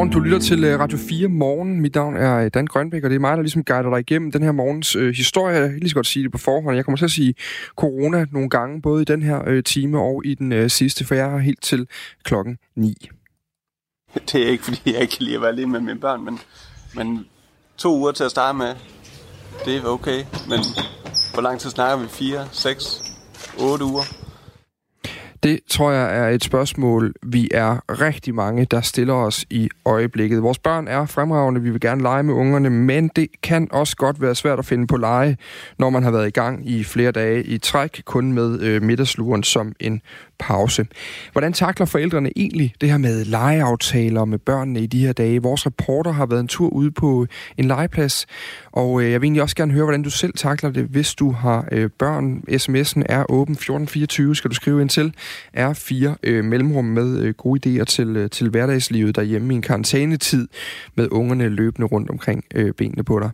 Godmorgen, du lytter til øh, Radio 4 Morgen. Mit navn er øh, Dan Grønbæk, og det er mig, der ligesom guider dig igennem den her morgens øh, historie. Jeg kan lige så godt sige det på forhånd. Jeg kommer til at sige corona nogle gange, både i den her øh, time og i den øh, sidste, for jeg er helt til klokken 9. Det er ikke, fordi jeg ikke kan lide at være lige med mine børn, men, men to uger til at starte med, det er okay. Men hvor lang tid snakker vi? Fire, seks, otte uger? Det tror jeg er et spørgsmål, vi er rigtig mange, der stiller os i øjeblikket. Vores børn er fremragende, vi vil gerne lege med ungerne, men det kan også godt være svært at finde på lege, når man har været i gang i flere dage i træk, kun med øh, middagsluren som en pause. Hvordan takler forældrene egentlig det her med legeaftaler med børnene i de her dage? Vores reporter har været en tur ude på en legeplads, og øh, jeg vil egentlig også gerne høre, hvordan du selv takler det, hvis du har øh, børn. SMS'en er åben 1424, skal du skrive ind til. Er fire øh, mellemrum med øh, gode idéer til, øh, til hverdagslivet derhjemme i en karantænetid med ungerne løbende rundt omkring øh, benene på dig.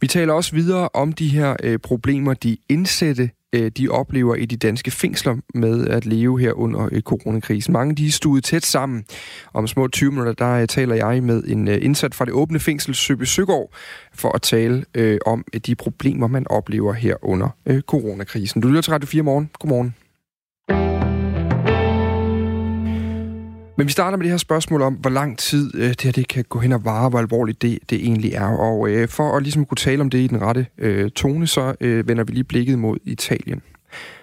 Vi taler også videre om de her øh, problemer, de indsatte øh, de oplever i de danske fængsler med at leve her under øh, coronakrisen. Mange de er stuet tæt sammen. Om små 20 minutter, der øh, taler jeg med en øh, indsat fra det åbne fængsel Søby Søgaard for at tale øh, om øh, de problemer, man oplever her under øh, coronakrisen. Du lytter til Radio 4 morgen. Godmorgen. Men vi starter med det her spørgsmål om, hvor lang tid øh, det her det kan gå hen og vare, hvor alvorligt det, det egentlig er. Og øh, for at ligesom kunne tale om det i den rette øh, tone, så øh, vender vi lige blikket mod Italien.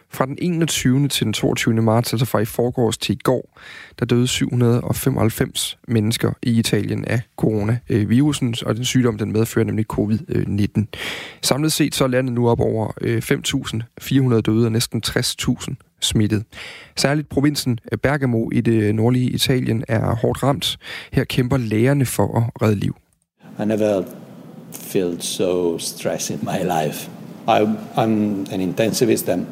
Fra den 21. til den 22. marts, altså fra i forgårs til i går, der døde 795 mennesker i Italien af coronavirusen, og den sygdom, den medfører nemlig covid-19. Samlet set så er landet nu op over øh, 5.400 døde og næsten 60.000 smittet. Særligt provinsen øh, Bergamo i det øh, nordlige Italien er hårdt ramt. Her kæmper lægerne for at redde liv. I never felt so stressed in my life. I, I'm an intensivist and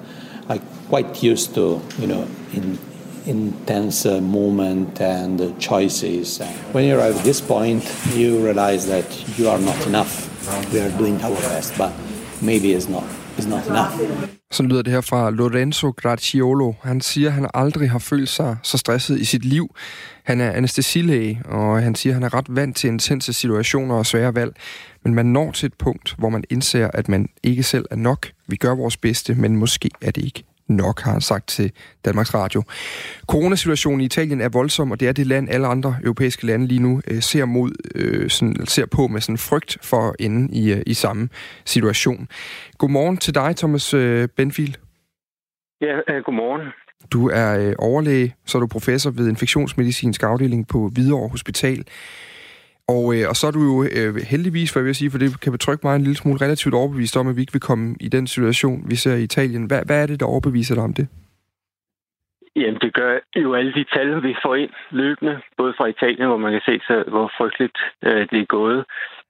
I'm quite used to, you know, in intense uh, moment and uh, choices. When you arrive at this point, you realize that you are not enough. We are doing our best, but maybe it's not, it's not enough. Så lyder det her fra Lorenzo Graciolo. Han siger, at han aldrig har følt sig så stresset i sit liv. Han er anestesilæge, og han siger, at han er ret vant til intense situationer og svære valg. Men man når til et punkt, hvor man indser, at man ikke selv er nok. Vi gør vores bedste, men måske er det ikke nok, har han sagt til Danmarks Radio. Coronasituationen i Italien er voldsom, og det er det land, alle andre europæiske lande lige nu øh, ser, mod, øh, sådan, ser på med sådan frygt for at ende i, øh, i samme situation. Godmorgen til dig, Thomas øh, Benfield. Ja, øh, godmorgen. Du er øh, overlæge, så er du professor ved infektionsmedicinsk afdeling på Hvidovre Hospital. Og, øh, og så er du jo øh, heldigvis, for jeg vil sige, for det kan betrygge mig en lille smule relativt overbevist om, at vi ikke vil komme i den situation, vi ser i Italien. Hvad, hvad er det, der overbeviser dig om det? Jamen, det gør jo alle de tal, vi får ind løbende, både fra Italien, hvor man kan se, så, hvor frygteligt øh, det er gået,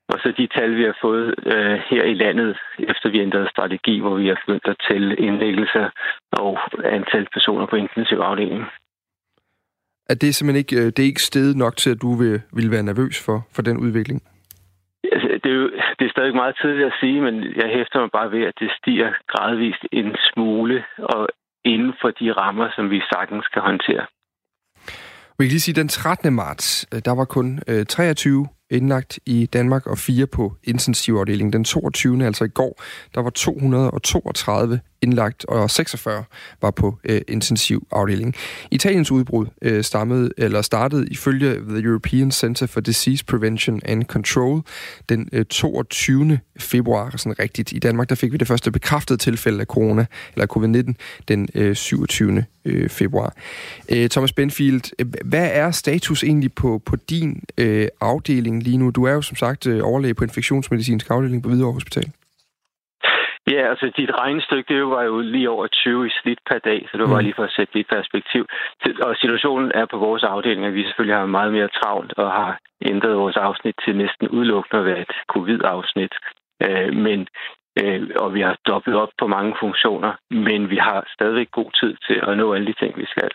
og så de tal, vi har fået øh, her i landet, efter vi ændrede strategi, hvor vi har begyndt at tælle indlæggelser og antal personer på intensivafdelingen at det er simpelthen ikke, øh, det er ikke stedet nok til, at du vil, vil være nervøs for, for den udvikling? Altså, det er jo det er stadig meget tidligt at sige, men jeg hæfter mig bare ved, at det stiger gradvist en smule, og inden for de rammer, som vi sagtens skal håndtere. Vi kan lige sige, at den 13. marts, øh, der var kun 23 øh, indlagt i Danmark og fire på intensivafdelingen. Den 22. altså i går, der var 232 indlagt, og 46 var på øh, intensiv afdeling. Italiens udbrud øh, stammede, eller startede ifølge The European Center for Disease Prevention and Control den øh, 22. februar, sådan rigtigt. I Danmark der fik vi det første bekræftede tilfælde af corona, eller covid-19, den øh, 27. Øh, februar. Øh, Thomas Benfield, øh, hvad er status egentlig på, på din øh, afdeling lige nu? Du er jo som sagt øh, overlæge på infektionsmedicinsk afdeling på Hvidovre Hospital. Ja, altså dit regnestykke, det var jo lige over 20 i snit per dag, så det var mm. lige for at sætte det i perspektiv. Og situationen er på vores afdeling, at vi selvfølgelig har meget mere travlt og har ændret vores afsnit til næsten udelukkende at være et covid-afsnit. Øh, men øh, og vi har dobbelt op på mange funktioner, men vi har stadigvæk god tid til at nå alle de ting, vi skal.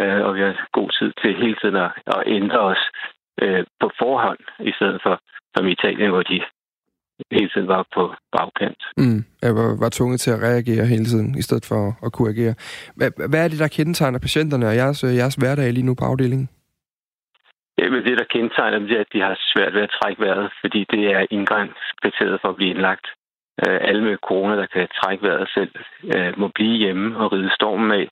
Øh, og vi har god tid til hele tiden at, at ændre os på forhånd, i stedet for som Italien, hvor de hele tiden var på bagkant. Mm, jeg var, var tvunget til at reagere hele tiden, i stedet for at kunne agere. Hvad, er det, der kendetegner patienterne og jeres, jeres hverdag lige nu på afdelingen? Øh, men det, der kendetegner dem, det er, at de har svært ved at trække vejret, fordi det er indgangskriteriet for at blive indlagt. Øh, alle med corona, der kan trække vejret selv, øh, må blive hjemme og ride stormen af.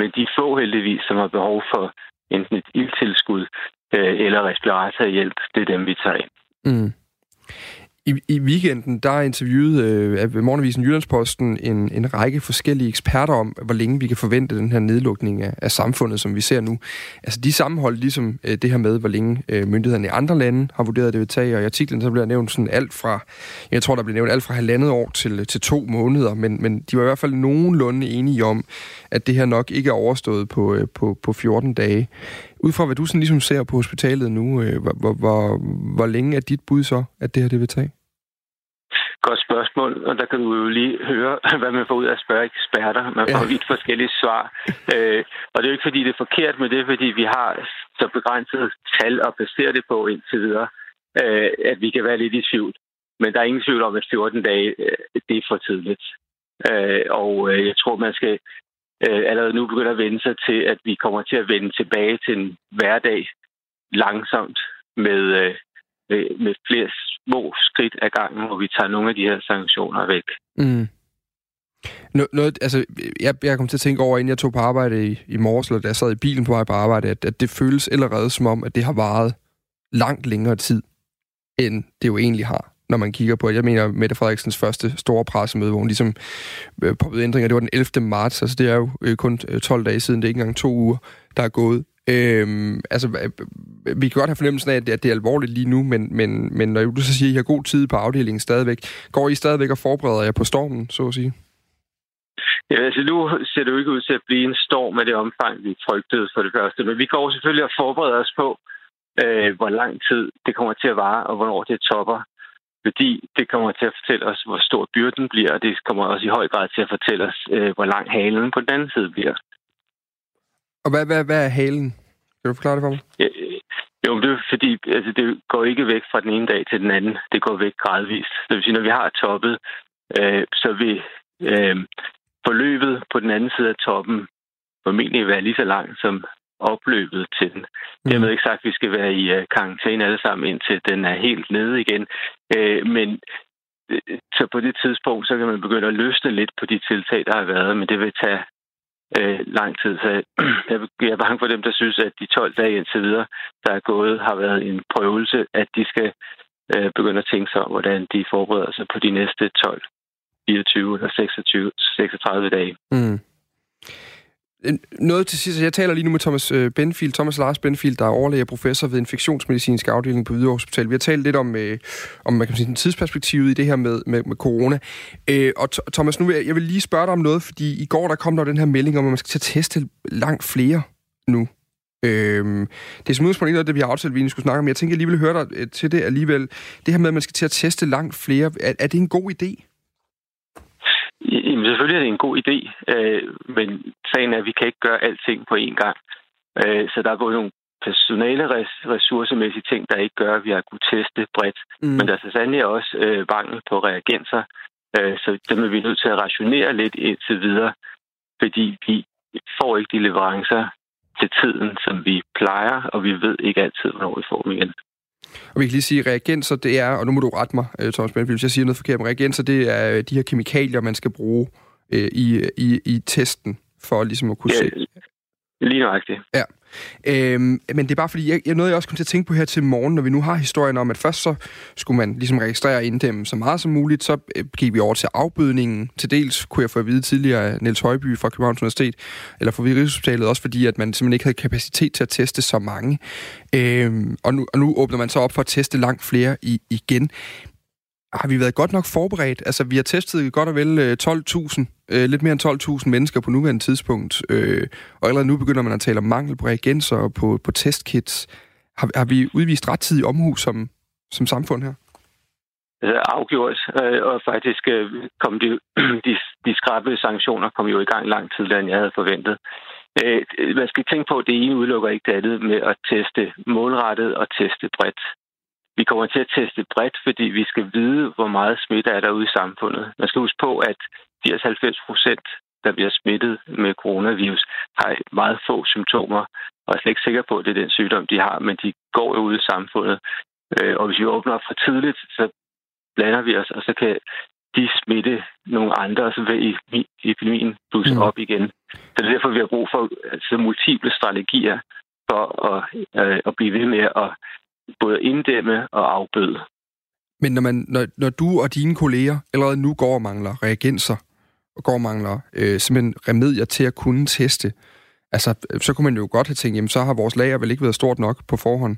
Men de få heldigvis, som har behov for enten et ildtilskud eller respiratorhjælp, det er dem, vi tager ind. Mm. I, I weekenden, der interviewede øh, af Morgenavisen Jyllandsposten en, en række forskellige eksperter om, hvor længe vi kan forvente den her nedlukning af, af samfundet, som vi ser nu. Altså de sammenholdt ligesom øh, det her med, hvor længe øh, myndighederne i andre lande har vurderet, det vil tage, og i artiklen så bliver nævnt sådan alt fra, jeg tror, der bliver nævnt alt fra halvandet år til, til to måneder, men, men de var i hvert fald nogenlunde enige om, at det her nok ikke er overstået på, øh, på, på 14 dage. Ud fra hvad du sådan ligesom ser på hospitalet nu, øh, hvor, hvor, hvor, hvor længe er dit bud så, at det her det vil tage? Spørgsmål, og der kan du jo lige høre, hvad man får ud af at spørge eksperter. Man får ja. vidt forskellige svar. Øh, og det er jo ikke, fordi det er forkert, men det er, fordi vi har så begrænset tal at basere det på indtil videre, øh, at vi kan være lidt i tvivl. Men der er ingen tvivl om, at 14 dage, øh, det er for tidligt. Øh, og øh, jeg tror, man skal øh, allerede nu begynde at vende sig til, at vi kommer til at vende tilbage til en hverdag langsomt med, øh, Øh, med flere små skridt ad gangen, hvor vi tager nogle af de her sanktioner væk. Mm. Nå, noget, altså, jeg, jeg kom til at tænke over, inden jeg tog på arbejde i, i morges, eller da jeg sad i bilen på vej på arbejde, at, at det føles allerede som om, at det har varet langt længere tid, end det jo egentlig har, når man kigger på, jeg mener, Mette Frederiksens første store pressemøde, hvor hun ligesom øh, poppede ændringer, det var den 11. marts, altså det er jo øh, kun øh, 12 dage siden, det er ikke engang to uger, der er gået. Øhm, altså, vi kan godt have fornemmelsen af, at det er alvorligt lige nu, men, men, men når du så siger, at I har god tid på afdelingen stadigvæk, går I stadigvæk og forbereder jer på stormen, så at sige? Ja, altså nu ser det jo ikke ud til at blive en storm af det omfang, vi frygtede for det første. Men vi går selvfølgelig og forbereder os på, øh, hvor lang tid det kommer til at vare, og hvornår det topper. Fordi det kommer til at fortælle os, hvor stor byrden bliver, og det kommer også i høj grad til at fortælle os, øh, hvor lang halen på den anden side bliver. Og hvad, hvad, hvad er halen? Kan du forklare det for mig? Ja, jo, det er fordi, altså, det går ikke væk fra den ene dag til den anden. Det går væk gradvist. Det vil sige, når vi har toppet, øh, så vil øh, forløbet på den anden side af toppen formentlig være lige så langt som opløbet til den. Mm. Dermed ikke sagt, at vi skal være i uh, karantæne alle sammen, indtil den er helt nede igen. Øh, men øh, så på det tidspunkt, så kan man begynde at løsne lidt på de tiltag, der har været, men det vil tage øh, lang tid. Så jeg er bange for dem, der synes, at de 12 dage indtil videre, der er gået, har været en prøvelse, at de skal øh, begynde at tænke sig om, hvordan de forbereder sig på de næste 12, 24 eller 26, 36 dage. Mm. Øh, noget til sidst. Jeg taler lige nu med Thomas øh, Benfield, Thomas Lars Benfield, der er overlæge og professor ved infektionsmedicinsk afdeling på Hvidovre Hospital. Vi har talt lidt om, øh, om man kan sige, tidsperspektivet i det her med, med, med corona. Øh, og Thomas, nu vil jeg, jeg vil lige spørge dig om noget, fordi i går der kom der den her melding om, at man skal til at teste langt flere nu. Øh, det er som udgangspunkt ikke noget, det vi har aftalt, vi skulle snakke om. Jeg tænker, jeg lige vil høre dig øh, til det alligevel. Det her med, at man skal til at teste langt flere, er, er det en god idé? Jamen, selvfølgelig er det en god idé, øh, men sagen er, at vi kan ikke gøre alting på én gang. Øh, så der er både nogle personale ressourcemæssige ting, der ikke gør, at vi har kunnet teste bredt. Mm. Men der er så sandelig også øh, mangel på reagenser, øh, så dem er vi nødt til at rationere lidt indtil videre, fordi vi får ikke de leverancer til tiden, som vi plejer, og vi ved ikke altid, hvornår vi får dem igen. Og vi kan lige sige, reagenser, det er, og nu må du rette mig, øh, Thomas Benfield, hvis jeg siger noget forkert, men reagenser, det er de her kemikalier, man skal bruge øh, i, i, i testen, for ligesom at kunne ja, se. Lige nøjagtigt. Ja. Øhm, men det er bare fordi, jeg, jeg, noget jeg også kom til at tænke på her til morgen, når vi nu har historien om, at først så skulle man ligesom registrere dem så meget som muligt, så øh, gik vi over til afbødningen. Til dels kunne jeg få at vide tidligere af Niels Højby fra Københavns Universitet, eller fra Rigshospitalet, også fordi, at man simpelthen ikke havde kapacitet til at teste så mange. Øhm, og, nu, og nu åbner man så op for at teste langt flere i, igen har vi været godt nok forberedt? Altså, vi har testet godt og vel øh, 12.000, øh, lidt mere end 12.000 mennesker på nuværende tidspunkt, øh, og allerede nu begynder man at tale om mangel på reagenser og på, på testkits. Har, har vi udvist rettidig omhu som, som samfund her? Øh, afgjort, øh, og faktisk øh, kom de, de, de skrabe sanktioner kom jo i gang lang tidligere, end jeg havde forventet. Øh, man skal tænke på, at det ene udelukker ikke det andet med at teste målrettet og teste bredt. Vi kommer til at teste bredt, fordi vi skal vide, hvor meget smitte er der ude i samfundet. Man skal huske på, at 80-90 procent, der bliver smittet med coronavirus, har meget få symptomer, og er slet ikke sikker på, at det er den sygdom, de har, men de går jo ud i samfundet. Øh, og hvis vi åbner for tidligt, så blander vi os, og så kan de smitte nogle andre, og så vil epidemien blusse mm. op igen. Så det er derfor, vi har brug for altså, multiple strategier for at, øh, at blive ved med at både inddæmme og afbøde. Men når, man, når, når du og dine kolleger allerede nu går og mangler reagenser, og går og mangler øh, simpelthen remedier til at kunne teste, altså, så kunne man jo godt have tænkt, jamen så har vores lager vel ikke været stort nok på forhånd?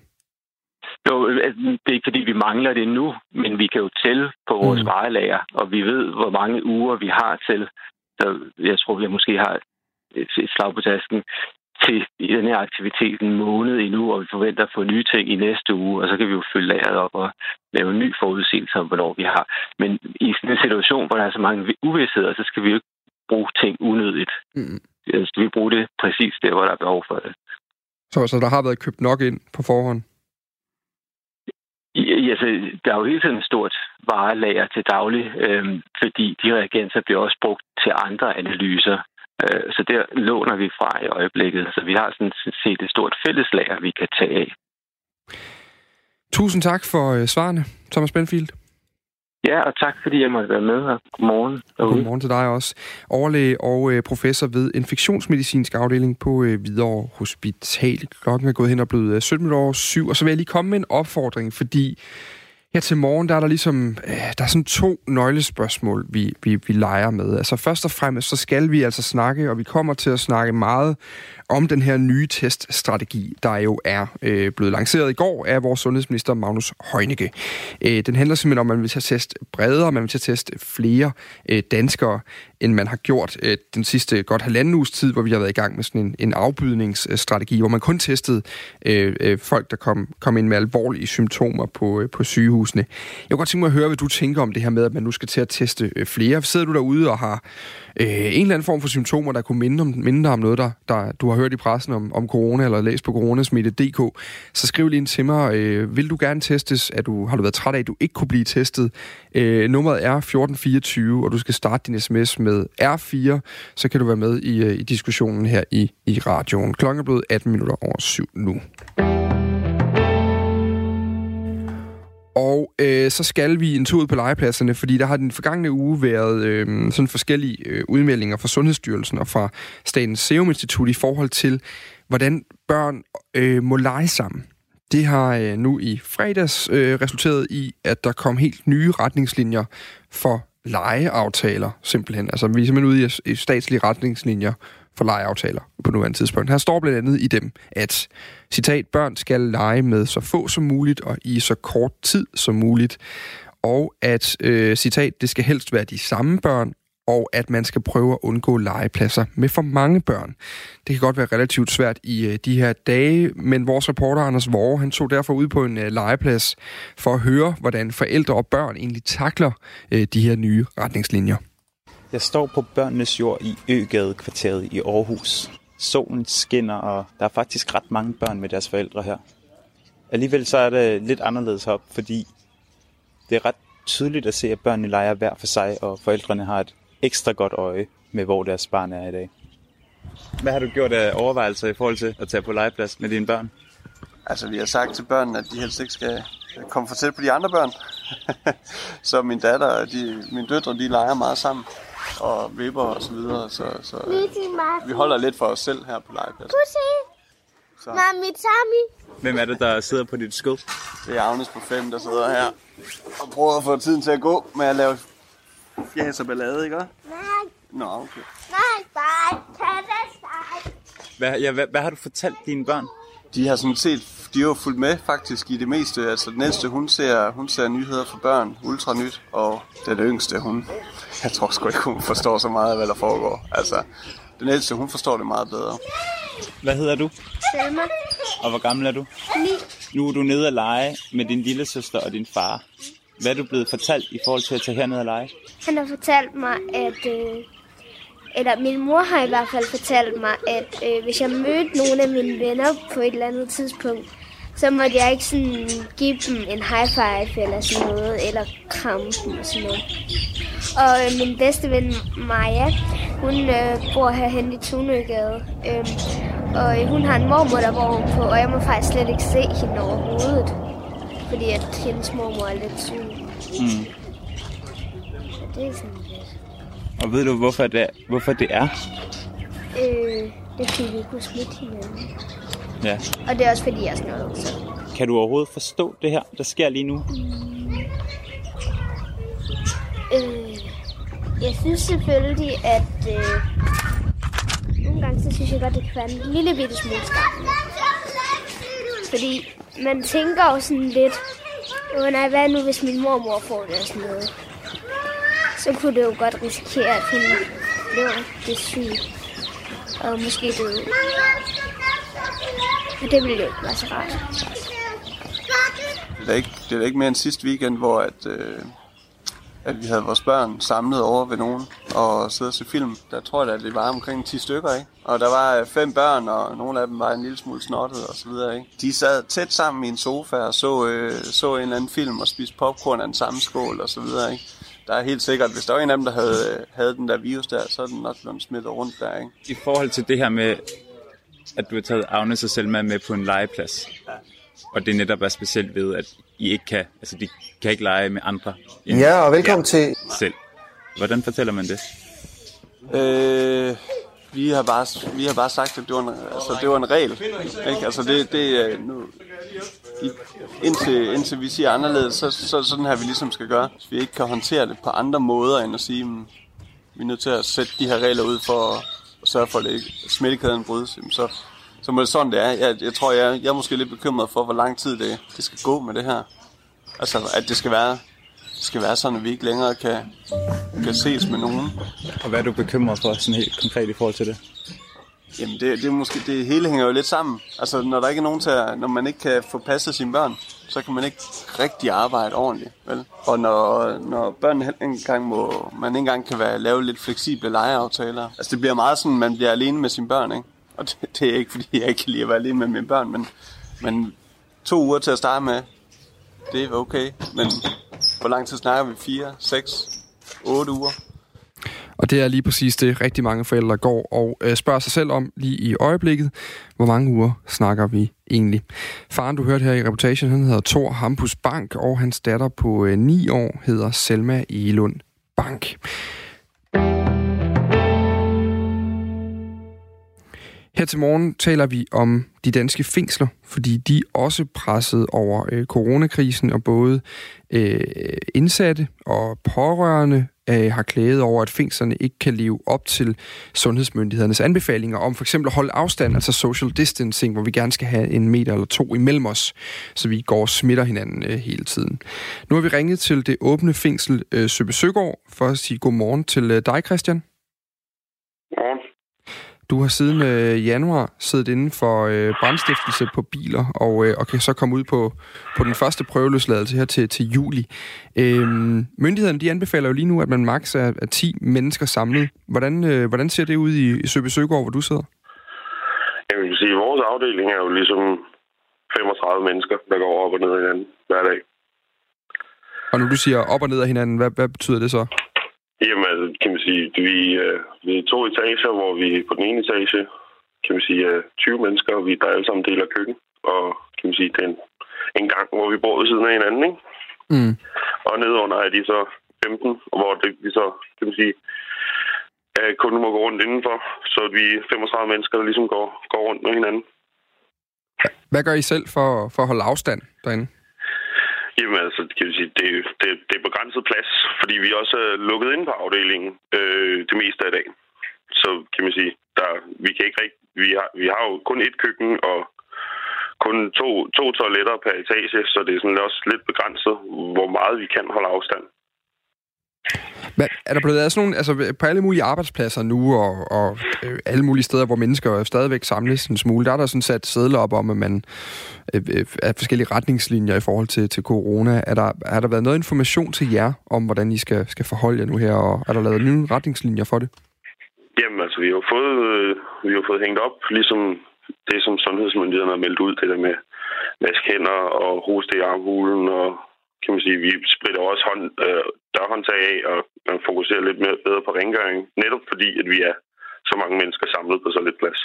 Jo, altså, det er ikke fordi, vi mangler det nu, men vi kan jo tælle på vores mm. varelager, og vi ved, hvor mange uger vi har til. Så jeg tror, vi måske har et slag på tasken til i den her aktivitet en måned endnu, og vi forventer at få nye ting i næste uge, og så kan vi jo følge lageret op og lave en ny forudsigelse om, hvornår vi har. Men i sådan en situation, hvor der er så mange uvidsheder, så skal vi jo ikke bruge ting unødigt. Mm. Så skal vi bruge det præcis der, hvor der er behov for det. Så, så der har været købt nok ind på forhånd? Ja, så der er jo hele tiden et stort varelager til daglig, øh, fordi de reagenser bliver også brugt til andre analyser. Øh, så der låner vi fra i øjeblikket. Så vi har sådan set et stort fælleslager, vi kan tage af. Tusind tak for øh, svarene, Thomas Benfield. Ja, og tak fordi jeg måtte være med her. Godmorgen. Derude. Godmorgen til dig også. Overlæge og øh, professor ved infektionsmedicinsk afdeling på øh, Hvidovre Hospital. Klokken er gået hen og blevet 17 år 7, og så vil jeg lige komme med en opfordring, fordi her til morgen, der er der ligesom, øh, der er sådan to nøglespørgsmål, vi, vi, vi leger med. Altså først og fremmest, så skal vi altså snakke, og vi kommer til at snakke meget om den her nye teststrategi, der jo er øh, blevet lanceret i går af vores sundhedsminister Magnus Heunicke. Øh, den handler simpelthen om, at man vil tage test bredere, man vil tage test flere øh, danskere, end man har gjort øh, den sidste godt halvanden uges tid, hvor vi har været i gang med sådan en, en afbydningsstrategi, hvor man kun testede øh, øh, folk, der kom, kom ind med alvorlige symptomer på, øh, på sygehusene. Jeg kunne godt tænke mig at høre, hvad du tænker om det her med, at man nu skal til at teste øh, flere. Sidder du derude og har øh, en eller anden form for symptomer, der kunne minde, om, minde om noget, der, der du har hørt i pressen om, om corona, eller læst på coronasmitte.dk, så skriv lige ind til mig. Øh, vil du gerne testes? Er du, har du været træt af, at du ikke kunne blive testet? Øh, nummeret er 1424, og du skal starte din sms med R4, så kan du være med i, øh, i diskussionen her i, i radioen. Klokken er blevet 18 minutter over syv nu. Og øh, så skal vi en tur ud på legepladserne, fordi der har den forgangne uge været øh, sådan forskellige øh, udmeldinger fra Sundhedsstyrelsen og fra Statens Serum Institut i forhold til, hvordan børn øh, må lege sammen. Det har øh, nu i fredags øh, resulteret i, at der kom helt nye retningslinjer for legeaftaler, simpelthen. Altså, vi er simpelthen ude i, i statslige retningslinjer for legeaftaler på nuværende tidspunkt. Her står blandt andet i dem, at citat, børn skal lege med så få som muligt og i så kort tid som muligt. Og at, øh, citat, det skal helst være de samme børn, og at man skal prøve at undgå legepladser med for mange børn. Det kan godt være relativt svært i øh, de her dage, men vores reporter Anders Vore, han tog derfor ud på en øh, legeplads for at høre, hvordan forældre og børn egentlig takler øh, de her nye retningslinjer. Jeg står på børnenes jord i Øgade-kvarteret i Aarhus. Solen skinner, og der er faktisk ret mange børn med deres forældre her. Alligevel så er det lidt anderledes heroppe, fordi det er ret tydeligt at se, at børnene leger hver for sig, og forældrene har et ekstra godt øje med, hvor deres barn er i dag. Hvad har du gjort af overvejelser i forhold til at tage på legeplads med dine børn? Altså, vi har sagt til børnene, at de helst ikke skal komme for tæt på de andre børn. så min datter og de, mine døtre, de leger meget sammen og vipper og så videre. Så, så vi holder lidt for os selv her på legepladsen. Så. Mami, Tommy. Hvem er det, der sidder på dit skød? Det er Agnes på 5, der sidder her og prøver at få tiden til at gå med at lave fjæs og ballade, ikke? Nej. Nå, okay. Nej, bare tag det hvad, ja, hvad, hvad har du fortalt dine børn? De har sådan set, de har fulgt med faktisk i det meste. Altså den næste, hun ser, hun ser nyheder for børn, ultra nyt, og den yngste, hun, jeg tror sgu ikke, hun forstår så meget af, hvad der foregår. Altså, den ældste, hun forstår det meget bedre. Hvad hedder du? Selma. Og hvor gammel er du? 9. Nu er du nede at lege med din lille søster og din far. Hvad er du blevet fortalt i forhold til at tage herned og lege? Han har fortalt mig, at... Øh, eller min mor har i hvert fald fortalt mig, at øh, hvis jeg mødte nogle af mine venner på et eller andet tidspunkt, så måtte jeg ikke sådan give dem en high five eller sådan noget, eller kramme dem og sådan noget. Og øh, min bedste ven Maja, hun øh, bor herhen i Tunøgade. Øh, og øh, hun har en mormor, der bor på, og jeg må faktisk slet ikke se hende overhovedet. Fordi at hendes mormor er lidt syg. Mm. Så det er sådan. Og ved du, hvorfor det er? Hvorfor det er? Øh, det er fordi, vi kunne smitte hinanden. Ja. Og det er også fordi, jeg er noget. Så. Kan du overhovedet forstå det her, der sker lige nu? Øh, jeg synes selvfølgelig, at øh, nogle gange så synes jeg godt, det kan være en lille bitte smule skræmmende. Fordi man tænker jo sådan lidt, nej, hvad nu hvis min mormor får det og sådan noget? Så kunne det jo godt risikere, at hende blev rigtig syg. Og måske døde. Og det ville jo ikke være så rart. Det er ikke, det er ikke mere end sidste weekend, hvor at, øh, at vi havde vores børn samlet over ved nogen og sidde og se film. Der tror jeg, at det var omkring 10 stykker, ikke? Og der var øh, fem børn, og nogle af dem var en lille smule snottet og så videre, ikke? De sad tæt sammen i en sofa og så, øh, så en eller anden film og spiste popcorn af den samme skål og så videre, ikke? Der er helt sikkert, hvis der var en af dem, der havde, øh, havde den der virus der, så er den nok blevet smittet rundt der, ikke? I forhold til det her med, at du har taget Agnes og Selma med på en legeplads. Og det netop er specielt ved, at I ikke kan, altså de kan ikke lege med andre end Ja, og velkommen til selv. Hvordan fortæller man det? Øh, vi har bare, vi har bare sagt, at det var en, altså, det var en regel. Ikke? Altså det, det øh, nu, i, indtil, indtil vi siger anderledes, så, så sådan her vi ligesom skal gøre. Hvis vi ikke kan håndtere det på andre måder, end at sige, at vi er nødt til at sætte de her regler ud for at, at sørge for, at det ikke, smittekæden brydes, jamen så, så må det sådan, det er. Jeg, jeg tror, jeg, jeg er måske lidt bekymret for, hvor lang tid det, det skal gå med det her. Altså, at det skal være, skal være sådan, at vi ikke længere kan, kan ses med nogen. Og hvad er du bekymret for sådan helt konkret i forhold til det? Jamen, det, det, er måske, det hele hænger jo lidt sammen. Altså, når der ikke er nogen til at, når man ikke kan få passet sine børn, så kan man ikke rigtig arbejde ordentligt, vel? Og når, når ikke engang må, man ikke engang kan være, lave lidt fleksible legeaftaler. Altså, det bliver meget sådan, man bliver alene med sine børn, ikke? Og det, det er ikke, fordi jeg ikke kan lide at være alene med mine børn, men, men to uger til at starte med, det er okay. Men hvor lang tid snakker vi? Fire, seks, otte uger? Og det er lige præcis det, rigtig mange forældre går og øh, spørger sig selv om lige i øjeblikket. Hvor mange uger snakker vi egentlig? Faren, du hørte her i reportagen, han hedder Thor Hampus Bank, og hans datter på øh, 9 år hedder Selma Elund Bank. Her til morgen taler vi om de danske fængsler, fordi de er også presset over øh, coronakrisen, og både øh, indsatte og pårørende øh, har klaget over, at fængslerne ikke kan leve op til sundhedsmyndighedernes anbefalinger om for eksempel at holde afstand, altså social distancing, hvor vi gerne skal have en meter eller to imellem os, så vi går og smitter hinanden øh, hele tiden. Nu har vi ringet til det åbne fængsel øh, Søbe Søgaard for at sige godmorgen til øh, dig, Christian. Du har siden øh, januar siddet inden for øh, brandstiftelse på biler, og, øh, og kan så komme ud på, på den første prøveløsladelse her til, til juli. Øhm, myndighederne de anbefaler jo lige nu, at man maks er, er 10 mennesker samlet. Hvordan, øh, hvordan ser det ud i, i Søbe Søgaard, hvor du sidder? Jeg vil sige, at vores afdeling er jo ligesom 35 mennesker, der går op og ned af hinanden hver dag. Og når du siger op og ned af hinanden, hvad, hvad betyder det så? Jamen, altså, kan man sige, vi, øh, vi er to etager, hvor vi på den ene etage, kan man sige, er 20 mennesker, og vi der alle sammen deler køkken. Og kan man sige, det er en, en gang, hvor vi bor ved siden af hinanden, ikke? Mm. Og nedenunder er de så 15, hvor det, vi så, kan man sige, øh, kun må gå rundt indenfor. Så vi er 35 mennesker, der ligesom går, går rundt med hinanden. Hvad gør I selv for, for at holde afstand derinde? Jamen altså, kan vi sige, det, det, det er begrænset plads, fordi vi også er lukket ind på afdelingen øh, det meste af dagen. Så kan man sige, der, vi kan ikke rigtig, vi har, vi har jo kun et køkken og kun to, to toiletter per etage, så det er sådan også lidt begrænset, hvor meget vi kan holde afstand. Hvad, er der blevet lavet sådan nogle, altså på alle mulige arbejdspladser nu, og, og øh, alle mulige steder, hvor mennesker stadigvæk samles en smule, der er der sådan sat sædler op om, at man øh, øh er forskellige retningslinjer i forhold til, til corona. Er der, er der været noget information til jer om, hvordan I skal, skal forholde jer nu her, og er der lavet nye retningslinjer for det? Jamen altså, vi har fået, øh, vi har fået hængt op, ligesom det, som sundhedsmyndighederne har meldt ud, det der med vaske hænder og hoste i armhulen, og kan man sige, vi spritter også hånd, øh, dørhåndtag af og, man fokuserer lidt mere bedre på rengøring, netop fordi, at vi er så mange mennesker samlet på så lidt plads.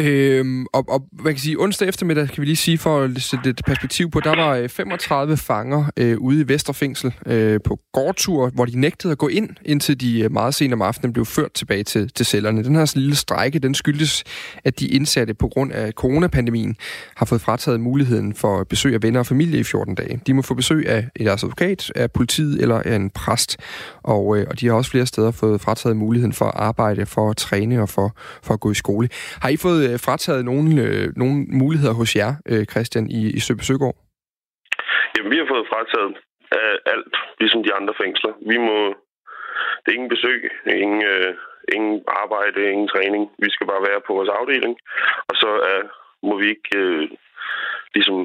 Øhm, og, og hvad kan sige, onsdag eftermiddag, kan vi lige sige, for at sætte et perspektiv på, der var øh, 35 fanger øh, ude i Vesterfængsel øh, på gårdtur, hvor de nægtede at gå ind, indtil de øh, meget sent om aftenen blev ført tilbage til, til cellerne. Den her lille strække, den skyldes, at de indsatte på grund af coronapandemien har fået frataget muligheden for besøg af venner og familie i 14 dage. De må få besøg af deres advokat, af politiet eller af en præst, og, øh, og de har også flere steder fået frataget muligheden for at arbejde, for at træne og for, for at gå i skole. Har I fået øh, frataget nogle, øh, nogle muligheder hos jer, øh, Christian, i, i Søbe Søgaard? Jamen, vi har fået frataget af alt, ligesom de andre fængsler. Vi må... Det er ingen besøg, ingen, øh, ingen arbejde, ingen træning. Vi skal bare være på vores afdeling. Og så øh, må vi ikke øh, ligesom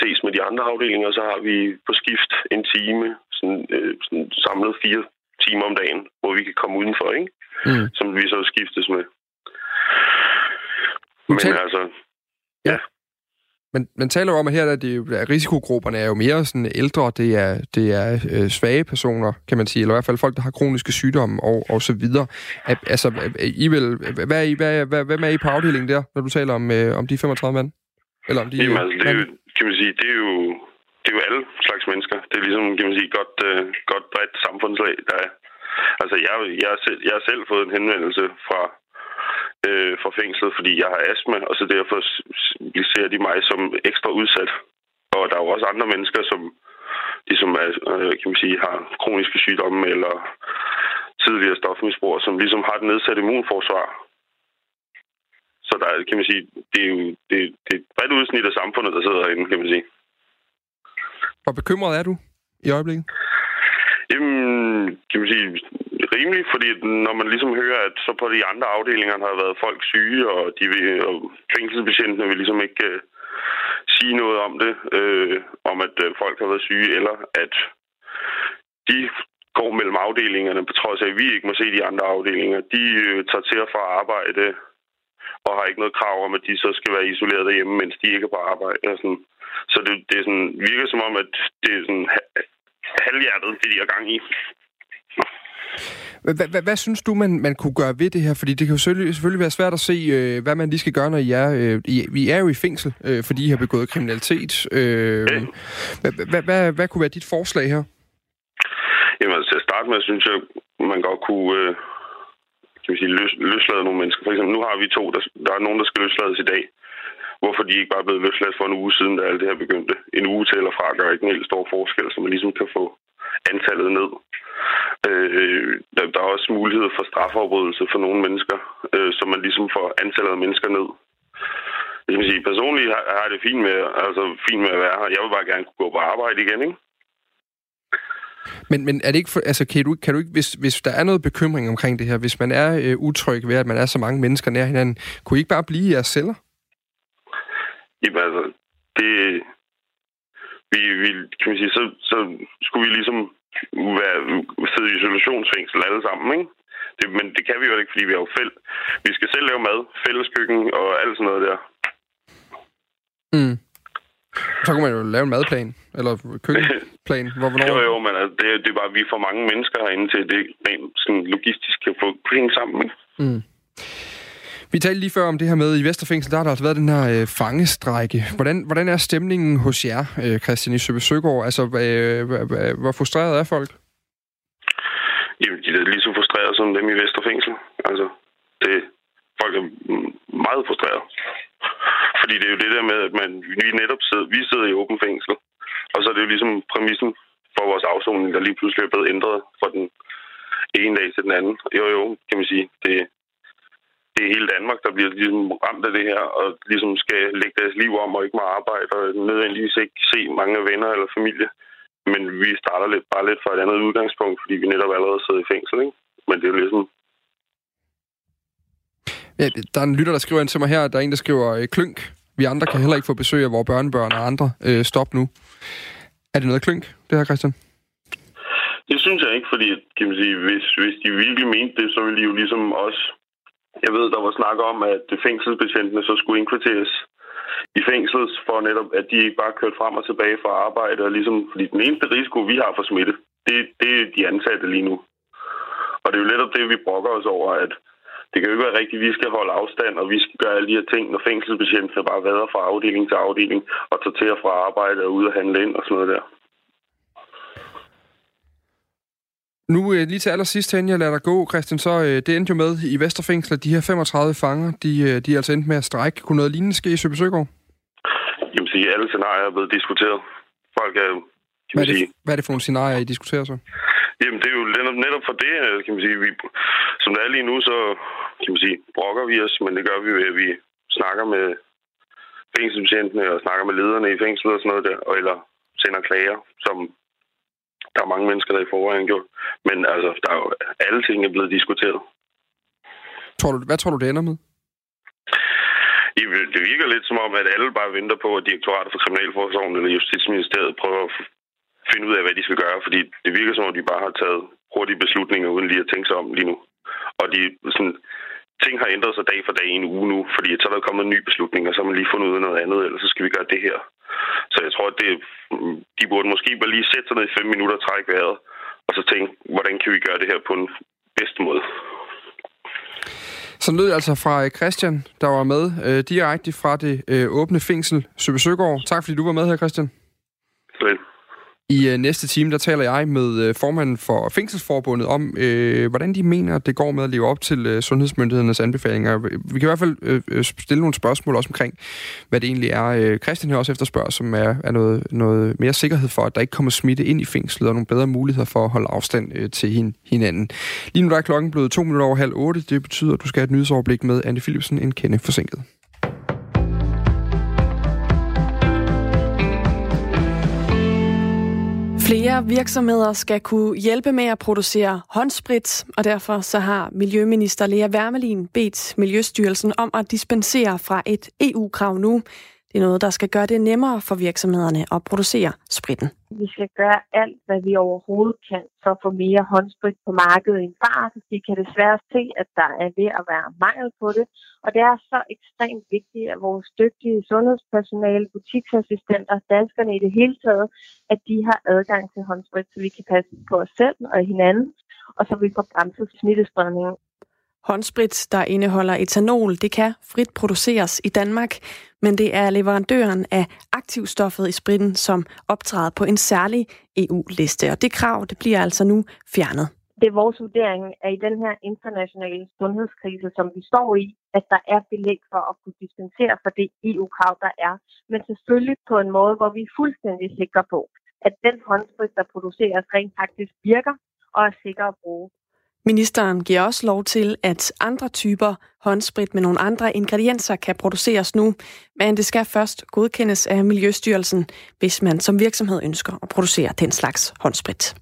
ses med de andre afdelinger, så har vi på skift en time, sådan, øh, sådan samlet fire timer om dagen, hvor vi kan komme udenfor, ikke? Mm. som vi så skiftes med. Men tal... altså... Ja. Men man taler jo om, at her er det, at risikogrupperne er jo mere sådan ældre, det er, det er øh, svage personer, kan man sige, eller i hvert fald folk, der har kroniske sygdomme og, og så videre. At, altså, I vil, hvad, er I, hvad, hvad, hvem er I på afdelingen der, når du taler om, øh, om de 35 mand? Eller om de, Jamen, altså, det er jo, kan man sige, det er jo, det er jo alle slags mennesker. Det er ligesom, kan man sige, godt, øh, godt bredt samfundslag, der er. Altså, jeg, jeg, selv, jeg har selv fået en henvendelse fra øh, fra fængslet, fordi jeg har astma, og så derfor ser de mig som ekstra udsat. Og der er jo også andre mennesker, som ligesom er, øh, kan man sige, har kroniske sygdomme eller tidligere stofmisbrug, som ligesom har et nedsat immunforsvar. Så der kan man sige, det er jo det, det er et bredt udsnit af samfundet, der sidder herinde, kan man sige. Hvor bekymret er du i øjeblikket? Jamen, kan man sige, rimelig, fordi når man ligesom hører, at så på de andre afdelinger har været folk syge, og, de vil, og fængselsbetjentene vil ligesom ikke øh, sige noget om det, øh, om at øh, folk har været syge, eller at de går mellem afdelingerne, på trods af, at vi ikke må se de andre afdelinger. De øh, tager til at få arbejde, og har ikke noget krav om, at de så skal være isoleret derhjemme, mens de ikke er på arbejde. Og sådan. Så det, det er sådan, virker som om, at det er sådan halvhjertet, det de har gang i. Hvad, hvad, synes du, man, man kunne gøre ved det her? Fordi det kan jo selvfølgelig, selvfølgelig være svært at se, øh, hvad man lige skal gøre, når I er... Øh, I, vi er jo i fængsel, øh, fordi I har begået kriminalitet. Øh, hvad, hvad, hvad, kunne være dit forslag her? Jamen, altså, til at starte med, synes jeg, man godt kunne... Øh, kan man sige, løs, løslade nogle mennesker. For eksempel, nu har vi to, der, der er nogen, der skal løslades i dag. Hvorfor de ikke bare er blevet løsladt for en uge siden, da alt det her begyndte. En uge til eller fra gør ikke en helt stor forskel, så man ligesom kan få antallet ned. Øh, der, der er også mulighed for strafafbrydelse for nogle mennesker, øh, så man ligesom får antallet af mennesker ned. Jeg vil sige, personligt har, har det fint med, altså, fint med at være her. Jeg vil bare gerne kunne gå på arbejde igen, ikke? Men, men er det ikke for, altså, kan du, kan du ikke, hvis, hvis der er noget bekymring omkring det her, hvis man er øh, utryg ved, at man er så mange mennesker nær hinanden, kunne I ikke bare blive i jeres celler? Jamen altså, det, vi, vi, kan man sige, så, så skulle vi ligesom være, sidde i isolationsfængsel alle sammen, ikke? Det, men det kan vi jo ikke, fordi vi har jo fæld. Vi skal selv lave mad, fælleskøkken og alt sådan noget der. Mm. Så kunne man jo lave en madplan, eller køkkenplan. Hvor, hvornår... jo, jo, men altså, det, det er bare, vi får mange mennesker herinde til, det rent sådan logistisk kan få penge sammen. Mm. Vi talte lige før om det her med, i Vesterfængsel, der har der altså været den her øh, fangestrække. Hvordan, hvordan er stemningen hos jer, øh, Christian i Søbe Søgaard? Altså, øh, hvor frustreret er folk? Jamen, de er lige så frustreret som dem i Vesterfængsel. Altså, det, folk er meget frustreret. Fordi det er jo det der med, at man, vi netop sidder, vi sidder i åben fængsel. Og så er det jo ligesom præmissen for vores afsoning, der lige pludselig er blevet ændret fra den ene dag til den anden. Jo, jo, kan man sige. Det, det er hele Danmark, der bliver ligesom ramt af det her, og ligesom skal lægge deres liv om og ikke må arbejde, og nødvendigvis ikke se mange venner eller familie. Men vi starter lidt, bare lidt fra et andet udgangspunkt, fordi vi netop allerede sidder i fængsel, ikke? Men det er jo ligesom... Ja, der er en lytter, der skriver ind til mig her, der er en, der skriver, øh, klynk, vi andre kan heller ikke få besøg af vores børnebørn og andre. Øh, stop nu. Er det noget klynk, det her, Christian? Det synes jeg ikke, fordi kan man sige, hvis, hvis de virkelig mente det, så ville de jo ligesom også jeg ved, der var snak om, at fængselsbetjentene så skulle indkvarteres i fængslet, for netop, at de ikke bare kørte frem og tilbage fra arbejde. Og ligesom, fordi den eneste risiko, vi har for smitte, det, det er de ansatte lige nu. Og det er jo netop det, vi brokker os over, at det kan jo ikke være rigtigt, at vi skal holde afstand, og vi skal gøre alle de her ting, når fængselsbetjentene bare vader fra afdeling til afdeling, og tager til og fra arbejde og ud og handle ind og sådan noget der. Nu øh, lige til allersidst, inden jeg lader dig gå, Christian, så øh, det endte jo med i Vesterfængsel, at de her 35 fanger, de, øh, de er altså endte med at strække. Kunne noget lignende ske i Søbesøgård? Jamen sige, alle scenarier er blevet diskuteret. Folk er jo, kan Hvad man er, sige, det, hvad er det for nogle scenarier, I diskuterer så? Jamen, det er jo netop, netop for det, kan man sige, vi, som det er lige nu, så kan man sige, brokker vi os, men det gør vi ved, at vi snakker med fængselsbetjentene og snakker med lederne i fængslet og sådan noget der, og eller sender klager, som der er mange mennesker, der i forvejen gjort. Men altså, der er jo, alle ting er blevet diskuteret. Tror du, hvad tror du, det ender med? Det virker lidt som om, at alle bare venter på, at direktoratet for Kriminalforsorgen eller Justitsministeriet prøver at finde ud af, hvad de skal gøre. Fordi det virker som om, de bare har taget hurtige beslutninger, uden lige at tænke sig om lige nu. Og de, sådan, ting har ændret sig dag for dag i en uge nu, fordi så er der kommet en ny beslutning, og så har man lige fundet ud af noget andet, eller så skal vi gøre det her. Så jeg tror, at det, de burde måske bare lige sætte sig ned i fem minutter og trække vejret, og så tænke, hvordan kan vi gøre det her på en bedste måde. Så lød altså fra øh, Christian, der var med øh, direkte fra det øh, åbne fængsel Søbesøgård. Tak fordi du var med her, Christian. Så, i øh, næste time, der taler jeg med øh, formanden for Fængselsforbundet om, øh, hvordan de mener, det går med at leve op til øh, sundhedsmyndighedernes anbefalinger. Vi kan i hvert fald øh, øh stille nogle spørgsmål også omkring, hvad det egentlig er. Øh, Christian her også efterspørger, som er, er noget, noget mere sikkerhed for, at der ikke kommer smitte ind i fængslet, og nogle bedre muligheder for at holde afstand øh, til hin, hinanden. Lige nu der er klokken blevet to minutter over halv otte. Det betyder, at du skal have et nyhedsoverblik med Anne Philipsen, en kende forsinket. Flere virksomheder skal kunne hjælpe med at producere håndsprit, og derfor så har Miljøminister Lea Wermelin bedt Miljøstyrelsen om at dispensere fra et EU-krav nu. Det er noget, der skal gøre det nemmere for virksomhederne at producere spritten. Vi skal gøre alt, hvad vi overhovedet kan for at få mere håndsprit på markedet i en fart. Vi kan desværre se, at der er ved at være mangel på det. Og det er så ekstremt vigtigt, at vores dygtige sundhedspersonale, butiksassistenter, danskerne i det hele taget, at de har adgang til håndsprit, så vi kan passe på os selv og hinanden, og så vi får bremset smittespredningen. Håndsprit, der indeholder etanol, det kan frit produceres i Danmark, men det er leverandøren af aktivstoffet i spritten, som optræder på en særlig EU-liste. Og det krav, det bliver altså nu fjernet. Det er vores vurdering, at i den her internationale sundhedskrise, som vi står i, at der er belæg for at kunne dispensere for det EU-krav, der er. Men selvfølgelig på en måde, hvor vi er fuldstændig sikre på, at den håndsprit, der produceres, rent faktisk virker og er sikker at bruge. Ministeren giver også lov til, at andre typer håndsprit med nogle andre ingredienser kan produceres nu, men det skal først godkendes af Miljøstyrelsen, hvis man som virksomhed ønsker at producere den slags håndsprit.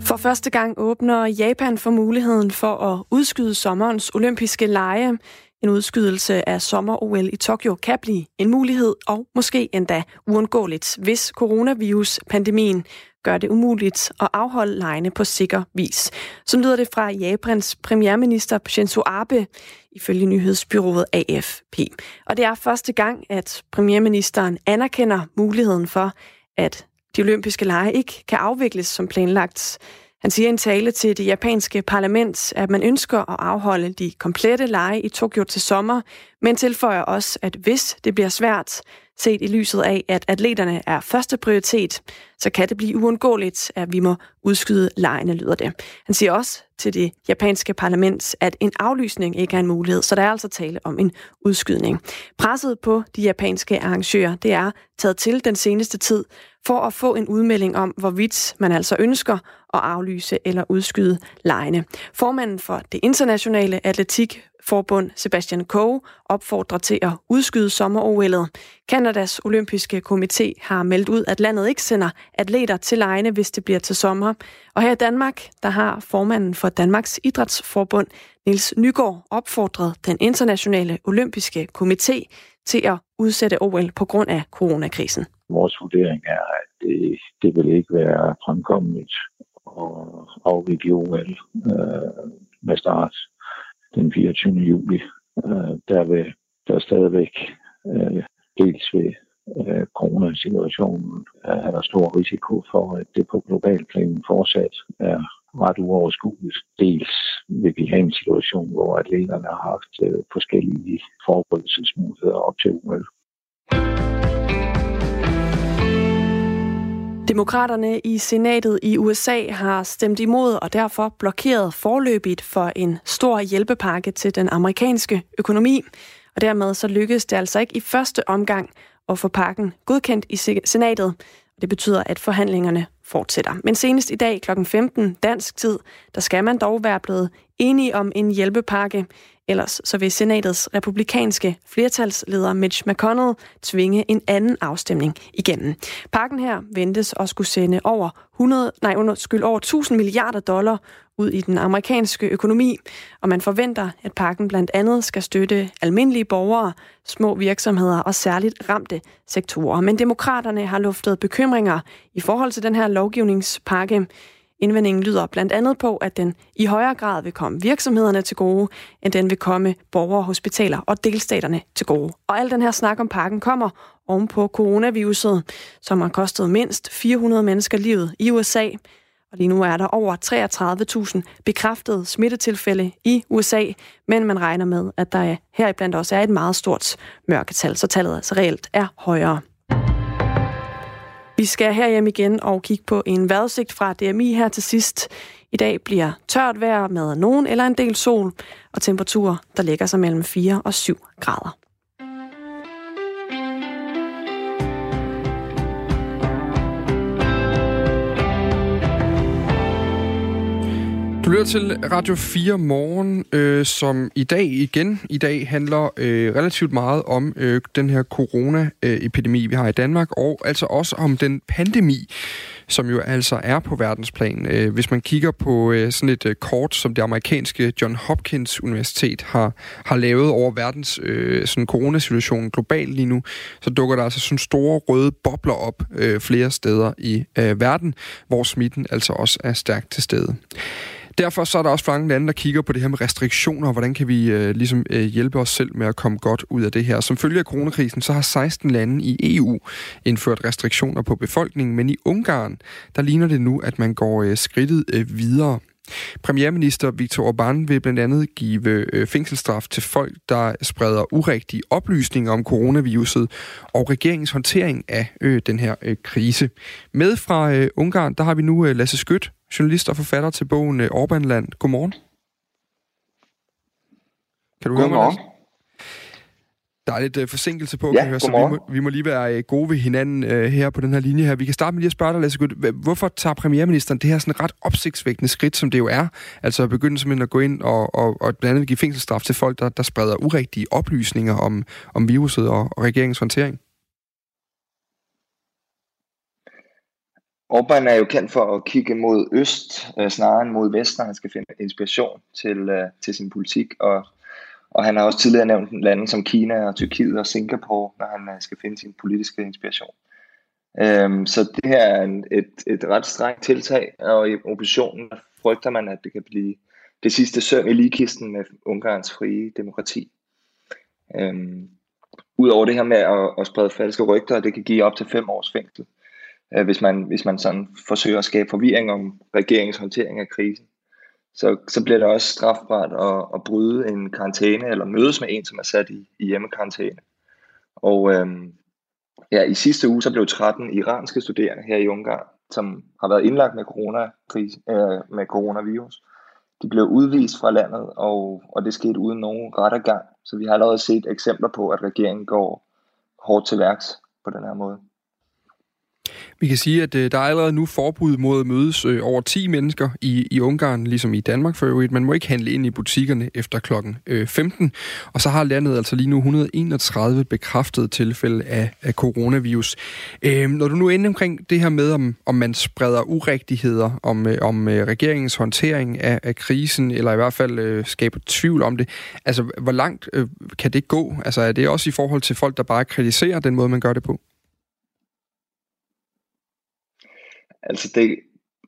For første gang åbner Japan for muligheden for at udskyde sommerens olympiske lege. En udskydelse af sommer-OL i Tokyo kan blive en mulighed og måske endda uundgåeligt, hvis coronavirus-pandemien gør det umuligt at afholde lejene på sikker vis. Så lyder det fra Japans premierminister Shinzo Abe, ifølge nyhedsbyrået AFP. Og det er første gang, at premierministeren anerkender muligheden for, at de olympiske lege ikke kan afvikles som planlagt. Han siger i en tale til det japanske parlament, at man ønsker at afholde de komplette lege i Tokyo til sommer, men tilføjer også, at hvis det bliver svært, set i lyset af, at atleterne er første prioritet, så kan det blive uundgåeligt, at vi må udskyde lejene, lyder det. Han siger også til det japanske parlament, at en aflysning ikke er en mulighed, så der er altså tale om en udskydning. Presset på de japanske arrangører, det er taget til den seneste tid for at få en udmelding om, hvorvidt man altså ønsker at aflyse eller udskyde lejene. Formanden for det internationale atletikforbund, Sebastian Coe opfordrer til at udskyde sommer-OL'et. Kanadas olympiske komité har meldt ud, at landet ikke sender atleter til lejene, hvis det bliver til sommer. Og her i Danmark, der har formanden for Danmarks Idrætsforbund, Niels Nygaard, opfordret den internationale olympiske komité til at udsætte OL på grund af coronakrisen. Vores vurdering er, at det, det vil ikke være fremkommeligt at afvikle OL øh, med start den 24. juli. Øh, der vil der stadigvæk øh, dels ved øh, coronasituationen øh, er der stor risiko for, at det på global plan fortsat er ret uoverskueligt. Dels vil vi have en situation, hvor atleterne har haft øh, forskellige forberedelsesmuligheder op til OL. Demokraterne i senatet i USA har stemt imod og derfor blokeret forløbigt for en stor hjælpepakke til den amerikanske økonomi. Og dermed så lykkedes det altså ikke i første omgang at få pakken godkendt i senatet. Det betyder, at forhandlingerne fortsætter. Men senest i dag kl. 15 dansk tid, der skal man dog være blevet enige om en hjælpepakke. Ellers så vil senatets republikanske flertalsleder Mitch McConnell tvinge en anden afstemning igennem. Pakken her ventes at skulle sende over 100, nej, undskyld, over 1000 milliarder dollar ud i den amerikanske økonomi, og man forventer, at pakken blandt andet skal støtte almindelige borgere, små virksomheder og særligt ramte sektorer. Men demokraterne har luftet bekymringer i forhold til den her lovgivningspakke. Indvendingen lyder blandt andet på, at den i højere grad vil komme virksomhederne til gode, end den vil komme borgere, hospitaler og delstaterne til gode. Og al den her snak om pakken kommer oven på coronaviruset, som har kostet mindst 400 mennesker livet i USA. Og lige nu er der over 33.000 bekræftede smittetilfælde i USA, men man regner med, at der heriblandt også er et meget stort mørketal, så tallet altså reelt er højere. Vi skal herhjem igen og kigge på en vejrudsigt fra DMI her til sidst. I dag bliver tørt vejr med nogen eller en del sol, og temperaturer, der ligger sig mellem 4 og 7 grader. Lytter til Radio 4 Morgen, øh, som i dag igen i dag handler øh, relativt meget om øh, den her corona-epidemi, vi har i Danmark, og altså også om den pandemi, som jo altså er på verdensplan. Øh, hvis man kigger på øh, sådan et øh, kort, som det amerikanske John Hopkins Universitet har, har lavet over verdens øh, sådan coronasituation globalt lige nu, så dukker der altså sådan store røde bobler op øh, flere steder i øh, verden, hvor smitten altså også er stærkt til stede. Derfor så er der også mange lande, der kigger på det her med restriktioner, og hvordan kan vi øh, ligesom øh, hjælpe os selv med at komme godt ud af det her. Som følge af coronakrisen, så har 16 lande i EU indført restriktioner på befolkningen, men i Ungarn, der ligner det nu, at man går øh, skridtet øh, videre. Premierminister Viktor Orbán vil blandt andet give øh, fængselsstraf til folk, der spreder urigtige oplysninger om coronaviruset og regeringens håndtering af øh, den her øh, krise. Med fra Ungarn, der har vi nu Lasse Skødt, journalist og forfatter til bogen øh, Orbanland. Godmorgen. Kan du Godmorgen. høre mig, Der er lidt uh, forsinkelse på, ja, kan høre, så vi må, vi må lige være uh, gode ved hinanden uh, her på den her linje her. Vi kan starte med lige at spørge dig, Lasse Gut. Hvorfor tager premierministeren det her sådan ret opsigtsvækkende skridt, som det jo er? Altså at begynde simpelthen at gå ind og, og, og blandt andet give fængselsstraf til folk, der, der spreder urigtige oplysninger om, om viruset og, og regeringens håndtering? Orbán er jo kendt for at kigge mod øst, øh, snarere end mod vest, når han skal finde inspiration til, øh, til sin politik. Og, og han har også tidligere nævnt lande som Kina og Tyrkiet og Singapore, når han øh, skal finde sin politiske inspiration. Øhm, så det her er en, et, et ret strengt tiltag, og i oppositionen frygter man, at det kan blive det sidste søm i ligekisten med Ungarns frie demokrati. Øhm, Udover det her med at, at sprede falske rygter, det kan give op til fem års fængsel øh, øh, hvis, man, hvis man sådan forsøger at skabe forvirring om regeringens håndtering af krisen. Så, så bliver det også strafbart at, at bryde en karantæne eller mødes med en, som er sat i, i hjemmekarantæne. Og øhm, ja, i sidste uge så blev 13 iranske studerende her i Ungarn, som har været indlagt med, coronakrise, øh, med coronavirus, de blev udvist fra landet, og, og det skete uden nogen rettergang. Så vi har allerede set eksempler på, at regeringen går hårdt til værks på den her måde. Vi kan sige, at øh, der er allerede nu forbud mod at mødes øh, over 10 mennesker i, i Ungarn, ligesom i Danmark for øvrigt. Man må ikke handle ind i butikkerne efter klokken øh, 15. Og så har landet altså lige nu 131 bekræftede tilfælde af, af coronavirus. Øh, når du nu ender omkring det her med, om, om man spreder urigtigheder om, om regeringens håndtering af, af krisen, eller i hvert fald øh, skaber tvivl om det, altså hvor langt øh, kan det gå? Altså er det også i forhold til folk, der bare kritiserer den måde, man gør det på? Altså det,